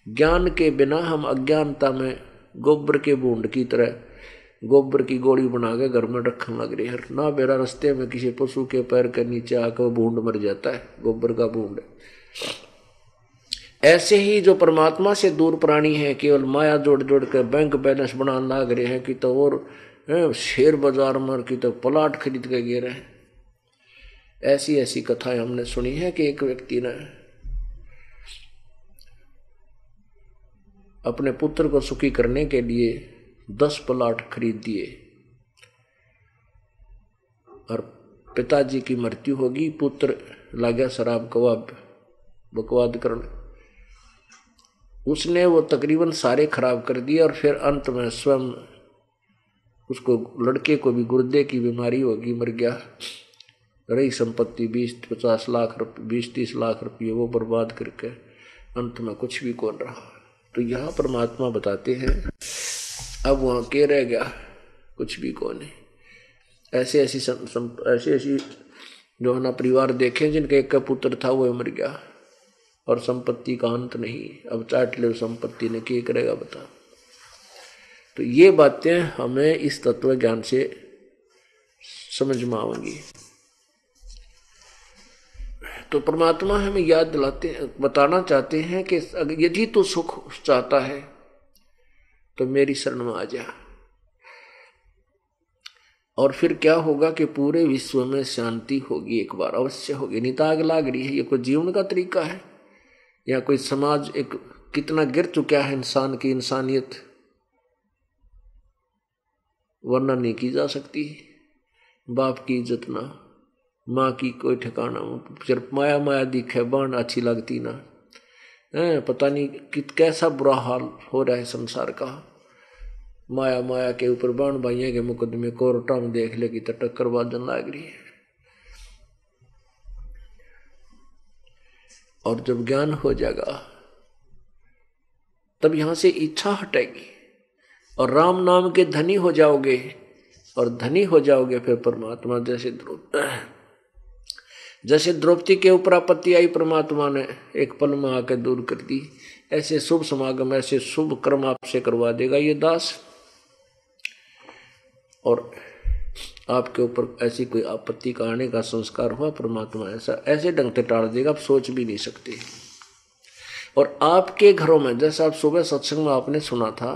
ज्ञान के बिना हम अज्ञानता में गोबर के बूंद की तरह गोबर की गोली बना के घर में रखने लग रही है। ना बेरा रस्ते में किसी पशु के पैर के नीचे आकर बूंद मर जाता है, गोबर का बूंद ऐसे ही जो परमात्मा से दूर प्राणी है, केवल माया जोड़ जोड़ कर बैंक बैलेंस बनाने लग रहे हैं कि तो और शेयर बाज़ार में कि तो प्लाट खरीद के गिर रहे ऐसी ऐसी कथाएँ हमने सुनी है कि एक व्यक्ति ने अपने पुत्र को सुखी करने के लिए दस प्लाट खरीद दिए। और पिताजी की मृत्यु होगी, पुत्र लागे शराब कबाब बकवाद करने। उसने वो तकरीबन सारे खराब कर दिए और फिर अंत में स्वयं उसको, लड़के को भी, गुर्दे की बीमारी होगी, मर गया। रही संपत्ति बीस, पचास लाख रुपये बीस, तीस लाख रुपये, वो बर्बाद करके अंत में कुछ भी कौन रहा। तो यहाँ परमात्मा बताते हैं अब वहाँ के रह गया। कुछ भी कौन है। ऐसे ऐसी ऐसी ऐसी जो है ना परिवार देखे जिनका एक का पुत्र था, वो मर गया। और संपत्ति का अंत नहीं। अब चाट ले, संपत्ति ने क्या करेगा बता। तो ये बातें हमें इस तत्व ज्ञान से समझ में आवेंगी तो परमात्मा हमें याद दिलाते बताना चाहते हैं कि यदि तो सुख चाहता है तो मेरी शरण में आ जा। और फिर क्या होगा कि पूरे विश्व में शांति होगी, एक बार अवश्य होगी। नहीं तो आग लाग रही है, ये कोई जीवन का तरीका है? या कोई समाज एक कितना गिर चुका है इंसान की इंसानियत? वरना नहीं की जा सकती। बाप की इज़्ज़त ना, माँ की कोई ठिकाना फिर माया माया दिखे, बाण अच्छी लगती ना। है, पता नहीं कित कैसा बुरा हाल हो रहा है संसार का। माया माया के ऊपर बाण भाइया के मुकदमे कोर्टा में देख लेगी तो टक्कर बाजन लाग रही है। और जब ज्ञान हो जाएगा, तब यहाँ से इच्छा हटेगी और राम नाम के धनी हो जाओगे और धनी हो जाओगे फिर परमात्मा जैसे जैसे द्रौपदी के ऊपर आपत्ति आई, परमात्मा ने एक पल में आकर दूर कर दी। ऐसे शुभ समागम, ऐसे शुभ कर्म आपसे करवा देगा ये दास। और आपके ऊपर ऐसी कोई आपत्ति का आने का संस्कार हुआ, परमात्मा ऐसा, ऐसे ढंग से टाल देगा, आप सोच भी नहीं सकते। और आपके घरों में, जैसा आप सुबह सत्संग में आपने सुना था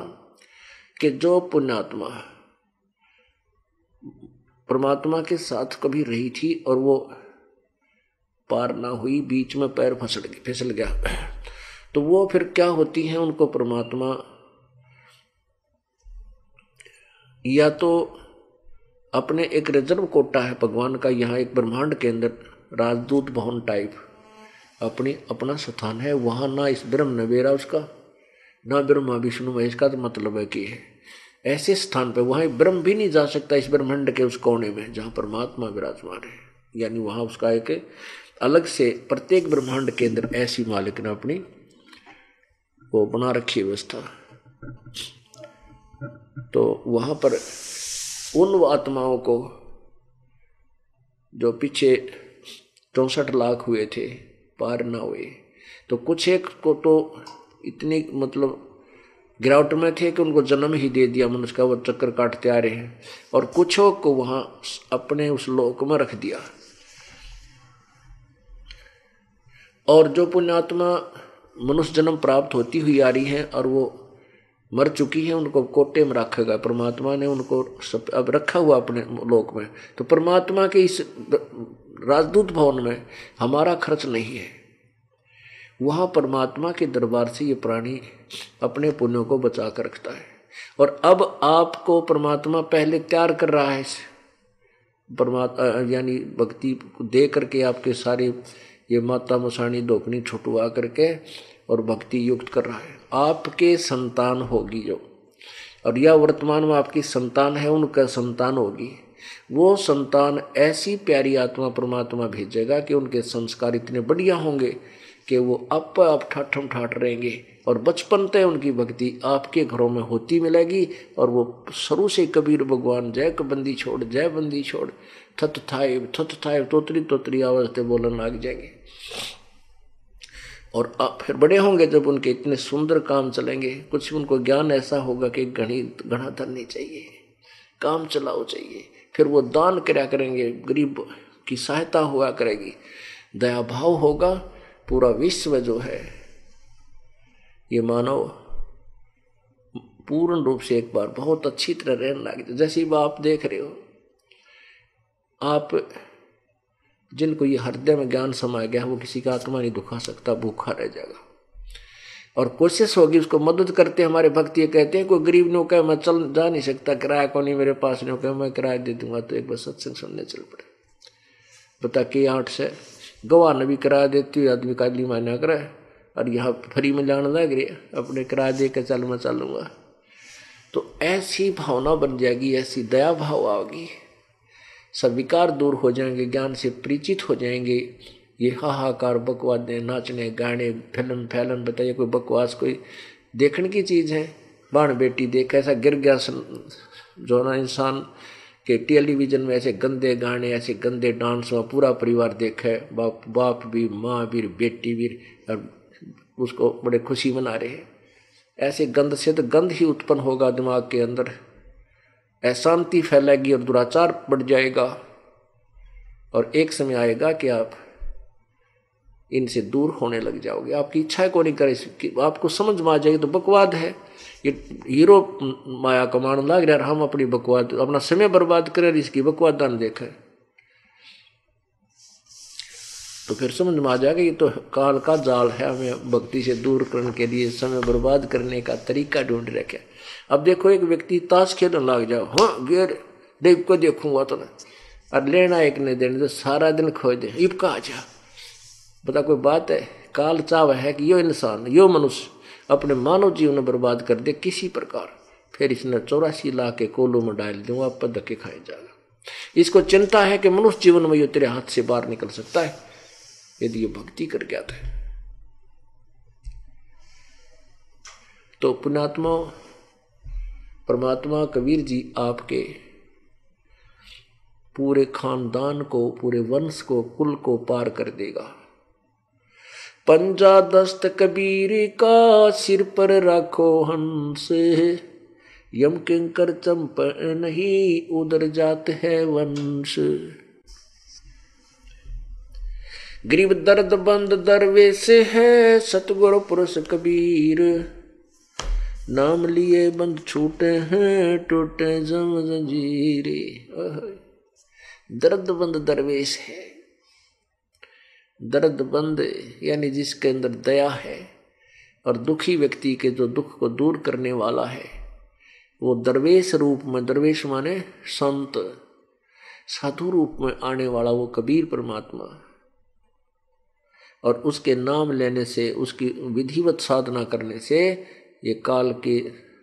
कि जो पुण्यात्मा परमात्मा के साथ कभी रही थी और वो पार ना हुई, बीच में पैर फिसल फिसल गया। तो वो फिर क्या होती है, उनको परमात्मा या तो अपने एक रिज़र्व कोटा है भगवान का, यहाँ एक ब्रह्मांड के अंदर राजदूत भवन टाइप अपनी, अपना स्थान है। वहाँ ना इस ब्रह्म नवेरा उसका, ना ब्रह्मा विष्णु महेश का तो मतलब है कि है ऐसे स्थान पर वहाँ ब्रह्म भी नहीं जा सकता इस ब्रह्मांड के उस कोने में, जहाँ परमात्मा विराजमान है। यानी वहाँ उसका एक अलग से प्रत्येक ब्रह्मांड के अंदर ऐसी मालिक ने अपनी वो बना रखी व्यवस्था। तो वहाँ पर उन आत्माओं को जो पीछे चौसठ लाख हुए थे, पार ना हुए। तो कुछ एक को तो इतनी मतलब गिरावट में थे कि उनको जन्म ही दे दिया, मनुष्य का वो चक्कर काटते आ रहे हैं। और कुछों को वहाँ अपने उस लोक में रख दिया। और जो पुण्यात्मा मनुष्य जन्म प्राप्त होती हुई आ रही है और वो मर चुकी है, उनको कोटे में रखेगा परमात्मा ने उनको सब अब रखा हुआ अपने लोक में। तो परमात्मा के इस राजदूत भवन में हमारा खर्च नहीं है। वहाँ परमात्मा के दरबार से ये प्राणी अपने पुण्यों को बचा कर रखता है। और अब आपको परमात्मा पहले तैयार कर रहा है। परमात्मा, यानी भक्ति दे करके आपके सारे ये माता मसानी धोकनी छुटवा करके और भक्ति युक्त कर रहा है। आपके संतान होगी जो। और यह वर्तमान में आपकी संतान है, उनका संतान होगी। वो संतान ऐसी प्यारी आत्मा परमात्मा भेजेगा कि उनके संस्कार इतने बढ़िया होंगे कि वो आप आप ठाठम ठाठ रहेंगे। और बचपन तय उनकी भक्ति आपके घरों में होती मिलेगी और वो शुरू से कबीर भगवान, जय बंदी छोड़, जय बंदी छोड़, थत थाए थत थाए तोतरी तोतरी आवाज़ से बोलने लग जाएँगे। और आप फिर बड़े होंगे जब उनके इतने सुंदर काम चलेंगे। कुछ उनको ज्ञान ऐसा होगा कि घनी घना धरनी चाहिए, काम चलाओ चाहिए। फिर वो दान कराया करेंगे, गरीब की सहायता हुआ करेगी। दया भाव होगा, पूरा विश्व जो है, ये मानव पूर्ण रूप से एक बार बहुत अच्छी तरह रहने लगे। जैसे आप देख रहे हो, आप जिनको ये हृदय में ज्ञान समाया गया वो किसी का आत्मा नहीं दुखा सकता, भूखा रह जाएगा। और कोशिश होगी उसको मदद करते हमारे भक्त ये कहते हैं, कोई गरीब ने कहे, मैं चल, जा नहीं सकता, किराया को नहीं मेरे पास? नहीं कहे, मैं किराया दे दूँगा। तो एक बार सत्संग सुनने चल पड़े। बता के आठ से, गवाह ने भी किराया देती हुई आदमी का काली मायना करे और यहाँ फ्री में जाने लग रही अपने किराया दे के चल, मैं चलूँगा। तो ऐसी भावना बन जाएगी, ऐसी दया भाव आएगी। सब विकार दूर हो जाएँगे, ज्ञान से परिचित हो जाएँगे। ये हाहाकार बकवाद नाचने, गाने, फ़िल्म, फैलन, बताइए, कोई बकवास, कोई देखने की चीज़ है? बाण बेटी देख, ऐसा गिर गया जो ना इंसान के टेलीविज़न में ऐसे गंदे गाने, ऐसे गंदे डांस हुआ, पूरा परिवार देखे, बाप बाप भी, माँ भी, बेटी भी, और उसको बड़े खुशी मना रहे हैं। ऐसे गंद से तो गंद ही उत्पन्न होगा दिमाग के अंदर। अशांति फैलेगी और दुराचार बढ़ जाएगा। और एक समय आएगा कि आप इनसे दूर होने लग जाओगे। आपकी इच्छा को नहीं करे आपको समझ में आ जाएगी तो बकवाद है। ये हीरो माया कमान लाग रहा हम अपनी बकवाद, अपना समय बर्बाद करें इसकी बकवाद दान देखें। तो फिर समझ में आ जाएगा, ये तो काल का जाल है, हमें भक्ति से दूर करने के लिए, समय बर्बाद करने का तरीका ढूंढ रखे। अब देखो, एक व्यक्ति ताश खेलने लग जाओ। हाँ गेर देख को देखूँगा तो ना। और लेना एक ने देने तो सारा दिन खो दे। इब कहा जा? बता कोई बात है? काल चाव है कि यो इंसान, यो मनुष्य अपने मानव जीवन बर्बाद कर दे किसी प्रकार। फिर इसने चौरासी लाख के कोलों में डाल दूँ, आप धक्के खाए जाएगा। इसको चिंता है कि मनुष्य जीवन में यो तेरे हाथ से बाहर निकल सकता है। यदि ये भक्ति कर गया था। तो पुणात्मा, परमात्मा कबीर जी आपके पूरे खानदान को, पूरे वंश को, कुल को पार कर देगा। पंजा दस्त कबीर का सिर पर रखो हंस यम किंकर चंप नहीं उधर जात है वंश। गरीब दर्द बंद दरवेश है सतगुरु पुरुष कबीर। नाम लिए बंद छूटे हैं, टूटे जम जंजीरे। दर्द बंद दरवेश है। दर्द बंद यानी जिसके अंदर दया है और दुखी व्यक्ति के जो दुख को दूर करने वाला है, वो दरवेश रूप में, दरवेश माने संत, साधु रूप में आने वाला वो कबीर परमात्मा। और उसके नाम लेने से, उसकी विधिवत साधना करने से ये काल के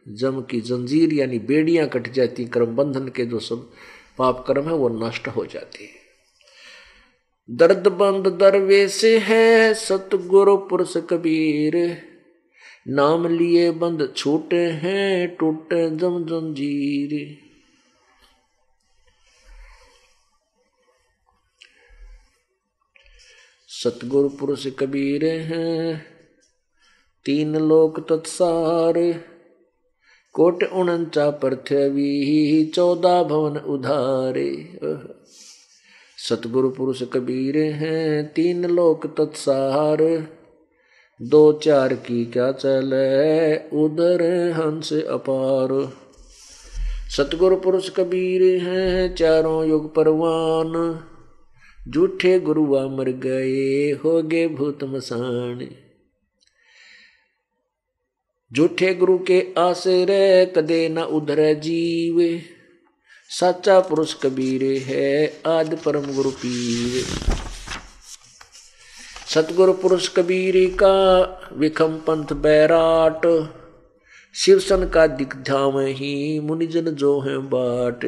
जम की जंजीर यानी बेड़ियाँ कट जाती, कर्म बंधन के जो सब पाप कर्म है वो नष्ट हो जाती है। दर्द बंद दरवेश है सतगुरु पुरुष कबीर, नाम लिए बंद छूटे हैं, टूटे जम जंजीर। सतगुरु पुरुष कबीर हैं। तीन लोक तत्सार। कोट उनचा पृथ्वी चौदह भवन उधारे। सतगुरु पुरुष कबीर हैं, तीन लोक तत्सार। दो चार की क्या चले उधर हंस अपार। सतगुरु पुरुष कबीर हैं, चारों युग परवान। झूठे गुरुआ मर गए हो गए भूत मसान। झूठे गुरु के आसरे कदे न उधर जीव। सच्चा पुरुष कबीर है, आदि परम गुरु पीर। सतगुरु पुरुष कबीर का विखम पंथ बैराट। शिवसन का दिग्धाम ही, मुनिजन जो है बाट।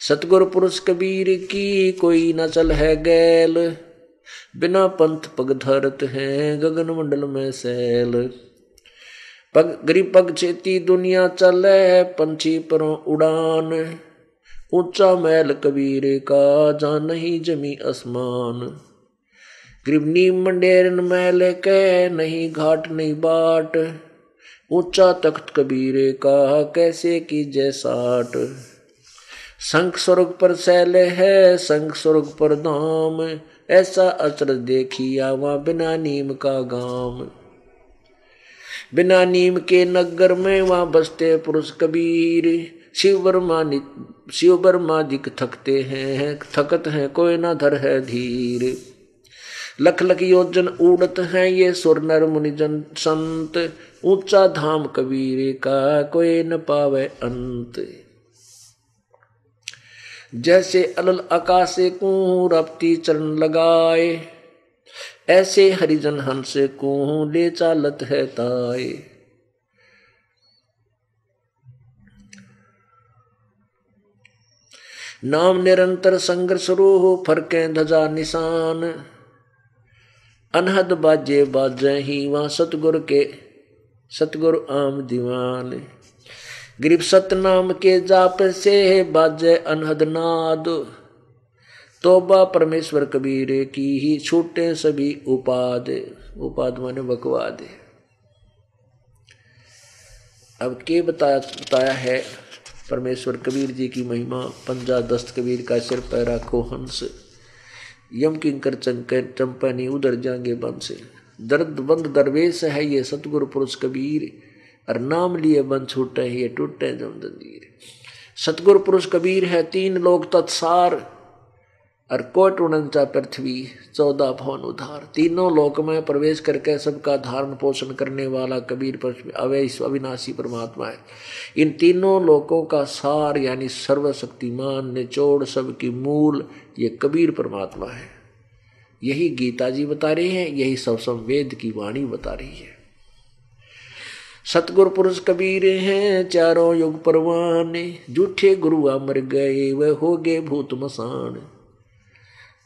सतगुरु पुरुष कबीर की कोई न चल है गैल। बिना पंथ पग धरत है गगन मंडल में सैल। पग, गरीब पग चेती दुनिया चले, पंछी पर उड़ान। ऊँचा मैल कबीर का जा नहीं जमी आसमान ग्रीबनी मंडेरन मैल के, नहीं घाट नहीं बाट। ऊँचा तख्त कबीर का कैसे की जैसाट शंख स्वर्ग पर सैल है शंख स्वर्ग पर धाम ऐसा अचर देखिया वहाँ बिना नीम का गाम। बिना नीम के नगर में वहाँ बसते पुरुष कबीर। शिव वर्मा शिव वर्मा दिख थकते हैं, थकत हैं, कोई ना धर है धीर। लख लख योजन उड़त हैं, ये सुर नर मुनिजन संत। ऊँचा धाम कबीर का कोई न पावे अंत। जैसे अलल आकाश को रपटी चरण लगाए, ऐसे हरिजन हंस को ले चालत है ताए। नाम निरंतर संघर्ष रोह फरके धजा निशान, अनहद बाजे बाजे ही वहाँ सतगुर के, सतगुर आम दीवान। गरीब सतनाम के जाप से बाजे अनहद नाद। तोबा परमेश्वर कबीर की ही छूटे सभी उपाद। उपाद माने बकवाद। अब के बताया बताया है परमेश्वर कबीर जी की महिमा, पंजा दस्त कबीर का सिर पैरा को हंस यम किंकर चंकर चंपनी उधर जाएँगे बंस। दर्द बंद दरवेश है ये सतगुरु पुरुष कबीर। और नाम लिए बन छूटे ये टूटे जम दंजीर सतगुरु पुरुष कबीर है, तीन लोग तत्सार। और कोट उनचा पृथ्वी, चौदह भवन उधार। तीनों लोक में प्रवेश करके सबका धारण पोषण करने वाला कबीर अवैश अविनाशी परमात्मा है। इन तीनों लोकों का सार, यानी सर्वशक्तिमान, निचोड़ सबकी मूल, ये कबीर परमात्मा है। यही गीता जी बता रही हैं, यही सब संवेद की वाणी बता रही है। सतगुरु पुरुष कबीर हैं, चारों युग परवान। जूठे गुरु मर गए वह हो गए भूत मसान।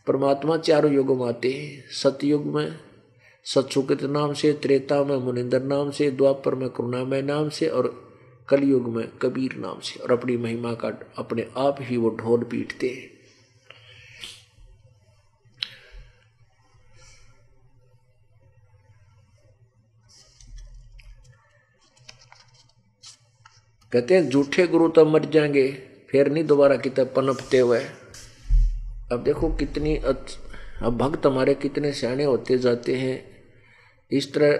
परमात्मा चारों युग में आते हैं सतयुग में, सतसुकृत नाम से, त्रेता में, मुनिंदर नाम से, द्वापर में, करुणामय नाम से और कलयुग में, कबीर नाम से। और अपनी महिमा का अपने आप ही वो ढोल पीटते हैं। कहते हैं, झूठे गुरु तो मर जाएँगे, फिर नहीं दोबारा किताब पनपते हुए। अब देखो कितनी अब भक्त हमारे कितने सियाणे होते जाते हैं। इस तरह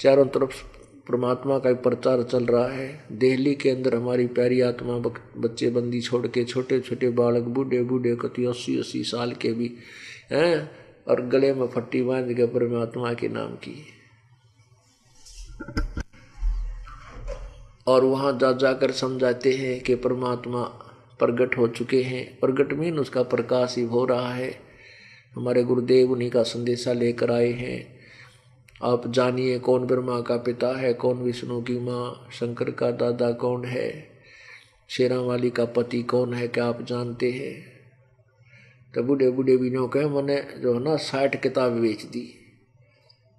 चारों तरफ़ परमात्मा का प्रचार चल रहा है। दिल्ली के अंदर हमारी प्यारी आत्मा बच्चे बंदी छोड़ के छोटे छोटे बालक बूढ़े बूढ़े कति अस्सी अस्सी साल के भी, हैं, और गले में फट्टी बाँध के परमात्मा के नाम की। और वहाँ जा जाकर समझाते हैं कि परमात्मा प्रगट हो चुके हैं प्रगट मीन उसका प्रकाश ही हो रहा है। हमारे गुरुदेव उन्हीं का संदेशा लेकर आए हैं। आप जानिए कौन ब्रह्मा का पिता है, कौन विष्णु की माँ, शंकर का दादा कौन है शेरा वाली का पति कौन है, क्या आप जानते हैं? तो बूढ़े बूढ़े भी नो कहे, मैंने जो है ना साठ किताब बेच दी।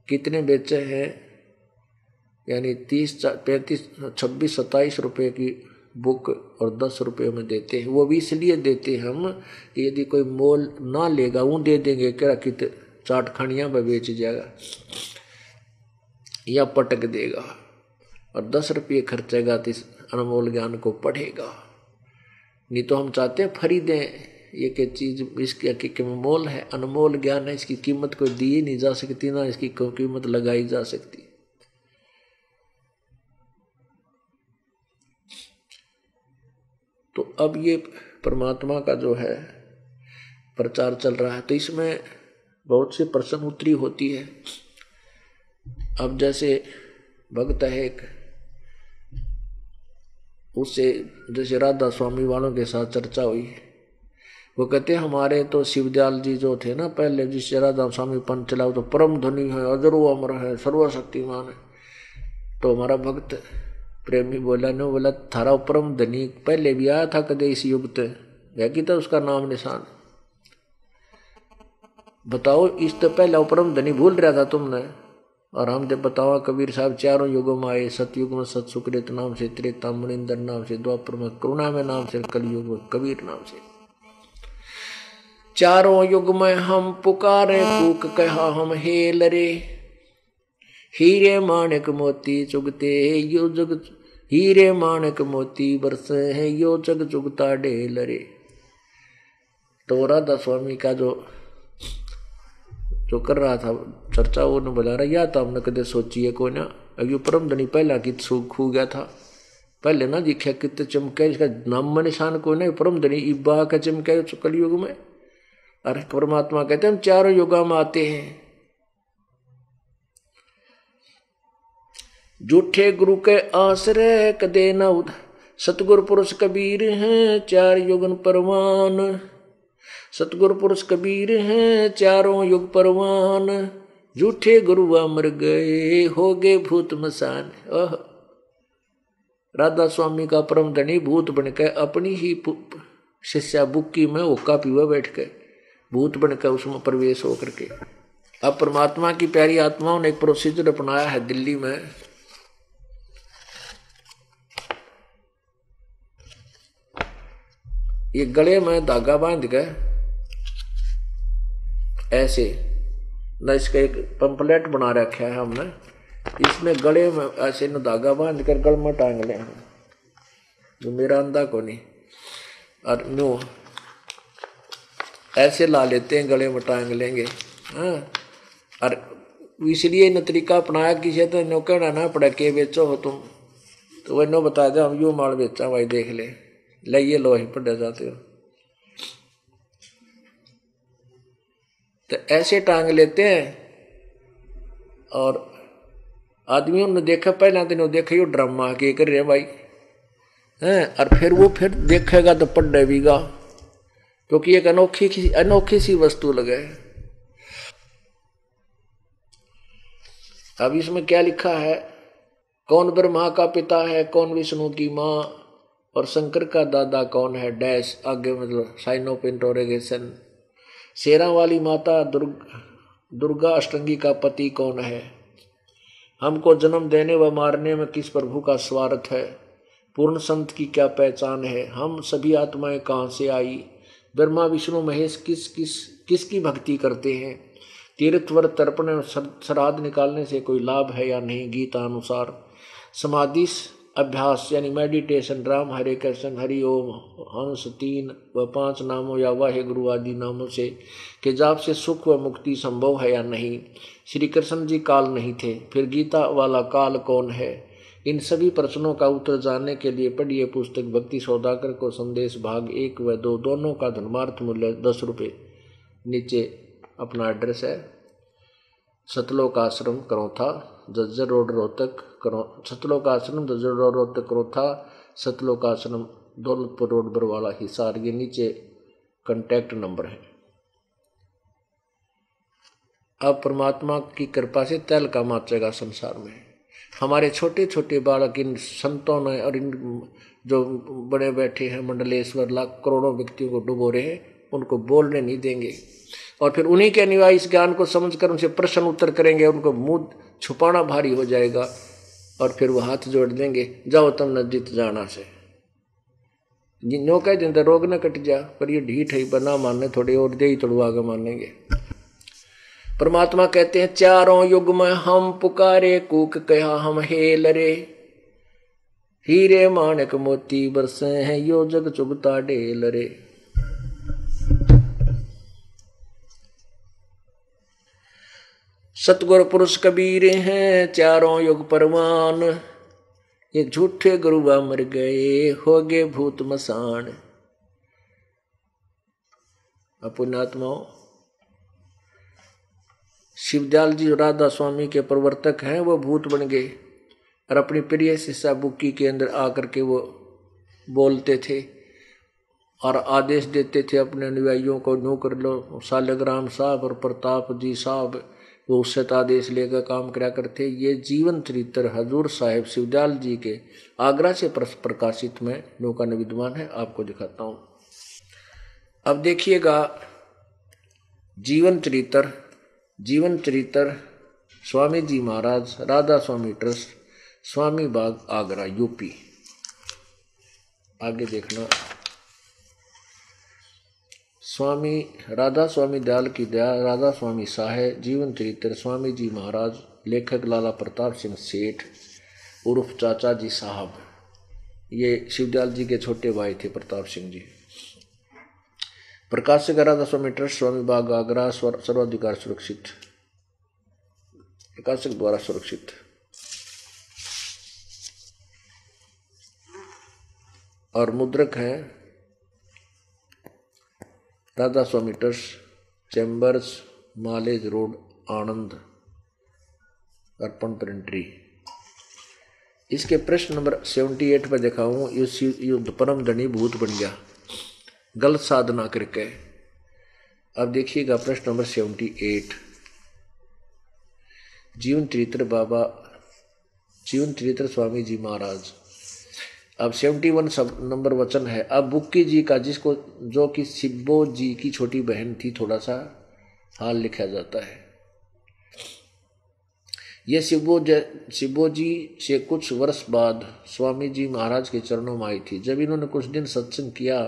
कितने बेचे हैं? यानी तीस पैंतीस, छब्बीस, सत्ताईस रुपये की बुक और दस रुपये में देते हैं। वो भी इसलिए देते हैं हम, कि यदि कोई मोल ना लेगा, वो दे देंगे क्या कित चाट खानिया में बेच जाएगा या पटक देगा और दस रुपये खर्चेगा तो इस अनमोल ज्ञान को पढ़ेगा। नहीं तो हम चाहते हैं खरीदें। ये क्या चीज़ इसकी मोल है, अनमोल ज्ञान है, इसकी कीमत कोई दी नहीं जा सकती, ना इसकी कीमत लगाई जा सकती। तो अब ये परमात्मा का जो है प्रचार चल रहा है तो इसमें बहुत से प्रश्न उत्तरी होती है। अब जैसे भक्त है एक उससे जैसे राधा स्वामी वालों के साथ चर्चा हुई वो कहते हैं, हमारे तो शिवदयाल जी जो थे ना पहले, जिससे राधा स्वामी पंथ चलाओ तो परम धनी है, अजरो अमर है, सर्वशक्तिमान है। तो हमारा भक्त प्रेमी बोला ने बोला, थारा उपरम धनी, पहले भी आया था कदे इस युग ते? है तो उसका नाम निशान? बताओ, इस तो पहले उपरम धनी भूल रहा था तुमने? और हम जब बताओ, कबीर साहब, चारों युगों में आए, सतयुग में सत सुकृत नाम से, त्रेता मणिंदर नाम से, द्वापर में करुणा में नाम से, कलयुग में कबीर नाम से। चारों युग में हम पुकारे कूक कहा हम हेल रे हीरे माणिक मोती चुगते यो जग हीरे माणक मोती बरस है, यो जग जुगता ढेल रे तो राधा स्वामी का जो जो कर रहा था चर्चा, वो ने बुला रहा या तो हमने कदे सोची है कोई ना। अभी परम धनी पहला की खू गया था। पहले ना दिखा कितने चमके, इसका नाम निशान कोई ना परम धनी इब्बा का चमके कलयुग में। अरे, परमात्मा कहते हैं, हम चारों युगा में आते हैं। झूठे गुरु के आश्रय कदे न उद सतगुरु पुरुष कबीर हैं, चार युगन परवान। सतगुरु पुरुष कबीर हैं, चारों युग परवान। झूठे गुरु अमर गए हो गए भूत मसान। ओह। राधा स्वामी का परम धनी भूत बनकर अपनी ही शिष्या बुक्की में ओका पीवा बैठ के, भूत बनकर उसमें प्रवेश होकर के। अब परमात्मा की प्यारी आत्माओं ने एक प्रोसीजर अपनाया है दिल्ली में। ये गले में धागा बाँध के ऐसे, न इसका एक पंपलेट बना रखा है हमने, इसमें गले में ऐसे न धागा बाँध कर गल में टांग ले जो मेरा अंधा को नहीं, और नो ऐसे ला लेते हैं, गले में टांग लेंगे हाँ। और इसलिए न तरीका अपनाया किसी तो नो कहना ना पड़ा के बेचो हो तुम तो वह नो बता दे, हम यू माल बेचा, भाई देख ले। लाइए लो ही जाते हो। तो ऐसे टांग लेते हैं और आदमी ने देखा, पहला दिन देखा, यो ड्रामा के कर रहे भाई। हैं, और फिर वो फिर देखेगा तो पढ़े बीगा क्योंकि एक अनोखी अनोखी सी वस्तु लगे अब इसमें क्या लिखा है? कौन ब्रह्मा का पिता है, कौन विष्णु की माँ? और शंकर का दादा कौन है? डैश, आगे मतलब साइन इंटोरेगेशन शेरा वाली माता दुर्ग, दुर्गा अष्टंगी का पति कौन है? हमको जन्म देने व मारने में किस प्रभु का स्वार्थ है? पूर्ण संत की क्या पहचान है? हम सभी आत्माएँ कहाँ से आई? ब्रह्मा, विष्णु, महेश किस किस, किसकी भक्ति करते हैं? तीर्थवर तर्पण श्राद्ध निकालने से कोई लाभ है या नहीं? गीता अनुसार समाधि अभ्यास, यानी मेडिटेशन राम हरे कृष्ण, हरि ओम हंस तीन व पाँच नामों या वाहे गुरु आदि नामों से के जाप से सुख व मुक्ति संभव है या नहीं। श्री कृष्ण जी काल नहीं थे, फिर गीता वाला काल कौन है? इन सभी प्रश्नों का उत्तर जानने के लिए पढ़िए पुस्तक भक्ति सौदाकर को संदेश भाग एक व दो, दोनों का धर्मार्थ मूल्य दस रुपये नीचे अपना एड्रेस है। सतलोक आश्रम, करौथा, जज्जर रोड रोहतक करो। सतलोक आश्रम जज्जर रोड रोहतक करौथा सतलोक आश्रम दौलतपुर रोड बरवाला हिसार ये नीचे कंटेक्ट नंबर है। अब परमात्मा की कृपा से तैल का माचेगा संसार में। हमारे छोटे छोटे बालक इन संतों ने और इन जो बड़े बैठे हैं मंडलेश्वर लाख करोड़ों व्यक्तियों को डुबो रहे हैं, उनको बोलने नहीं देंगे। और फिर उन्हीं के अनिवार्य इस ज्ञान को समझकर उनसे प्रश्न उत्तर करेंगे, उनको मुँह छुपाना भारी हो जाएगा। और फिर वो हाथ जोड़ देंगे, जाओ तुम न जीत जाना से। नो कह देते रोग न कट जा, पर ये ढीठ है, बना मानने थोड़े और दे ही तोड़वा के मानेंगे परमात्मा कहते हैं, चारों युग में हम पुकारे, कूक कहा हम हे लरे हीरे माणक मोती बरसे हैं, यो जग चुगता ढेल रे। सतगुरु पुरुष कबीर हैं, चारों युग परवान। ये झूठे गुरुआ मर गए हो गए भूत मसान। अपुणात्माओं शिवदयाल जी राधा स्वामी के प्रवर्तक हैं, वो भूत बन गए। और अपनी प्रिय शिष्या बुक्की के अंदर आकर के वो बोलते थे और आदेश देते थे अपने अनुयायियों को नो कर लो सालग्राम साहब और प्रताप जी साहब वो उससे आदेश लेकर काम करा करते। ये जीवन चरित्र हजूर साहेब शिवदयाल जी के आगरा से प्रकाशित में नौका विद्वान है, आपको दिखाता हूँ। अब देखिएगा, जीवन चरित्र जीवन चरित्र स्वामी जी महाराज, राधा स्वामी ट्रस्ट, स्वामी बाग, आगरा, यूपी। आगे देखना। स्वामी राधा स्वामी दयाल की दया, राधा स्वामी साहे, जीवन चरित्र स्वामी जी महाराज, लेखक लाला प्रताप सिंह सेठ, उर्फ़ चाचा जी साहब। ये शिवदयाल जी के छोटे भाई थे प्रताप सिंह जी। प्रकाशक राधा स्वामी ट्रस्ट, स्वामी बाग, आगरा सर्वाधिकार सुरक्षित। प्रकाशक द्वारा सुरक्षित। और मुद्रक है राधा स्वामी ट्रस्ट चैम्बर्स मालेज रोड, आनंद, अर्पण प्रिंट्री। इसके प्रश्न नंबर सेवेंटी एट पर देखा हूँ। युद्ध परम धनी भूत बन गया। गलत साधना करके। अब देखिएगा प्रश्न नंबर सेवेंटी एट। जीवन चरित्र बाबा, जीवन चरित्र स्वामी जी महाराज। अब सेवेंटी वन सब नंबर वचन है। अब बुक्की जी का, जिसको, जो कि सिब्बो जी की छोटी बहन थी थोड़ा सा हाल लिखा जाता है। ये शिवो शिवो जी से कुछ वर्ष बाद स्वामी जी महाराज के चरणों में आई थी। जब इन्होंने कुछ दिन सत्संग किया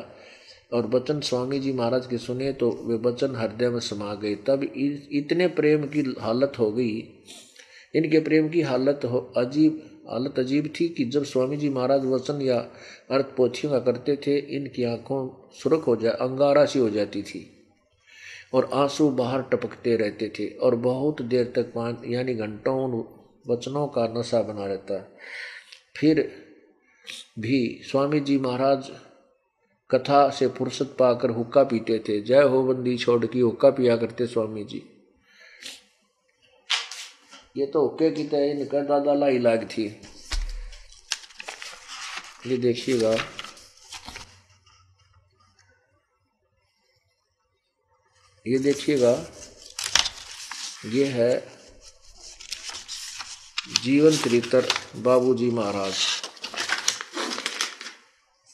और वचन स्वामी जी महाराज के सुने तो वे वचन हृदय में समा गए। तब इतने प्रेम की हालत हो गई, इनके प्रेम की हालत हो, अजीब हालत अजीब थी कि जब स्वामी जी महाराज वचन या अर्थ पोथियों का करते थे, इनकी आँखों सुरख हो जाए अंगारा सी हो जाती थी और आँसू बाहर टपकते रहते थे और बहुत देर तक पाँच, यानी घंटों उन वचनों का नशा बना रहता। फिर भी स्वामी जी महाराज कथा से फुर्सत पाकर हुक्का पीते थे। जय हो बंदी, छोड़ की हुक्का पिया करते स्वामी जी ये तो हुक्के की तय इनका दादा लाई लाग थी। ये देखिएगा। ये देखिएगा। ये है जीवन चरित्र बाबूजी महाराज।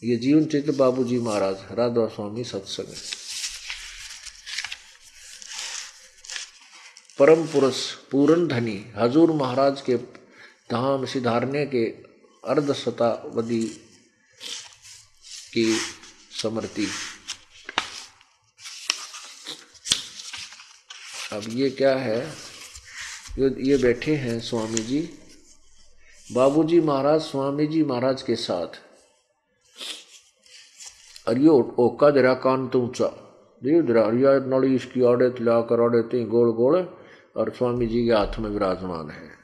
ये जीवन चरित्र बाबूजी महाराज, राधा स्वामी सत्संग। परम पुरुष, पूरन धनी, हजूर महाराज के धाम सिधारने के अर्ध शतावधि की समृति अब ये क्या है? ये बैठे हैं स्वामी जी बाबूजी महाराज स्वामी जी महाराज के साथ। और ये ओका दरा कान तो देव दरा नड़ी इसकी आड़े ला कर आड़े गोल गोल। और स्वामी जी के हाथ में विराजमान है।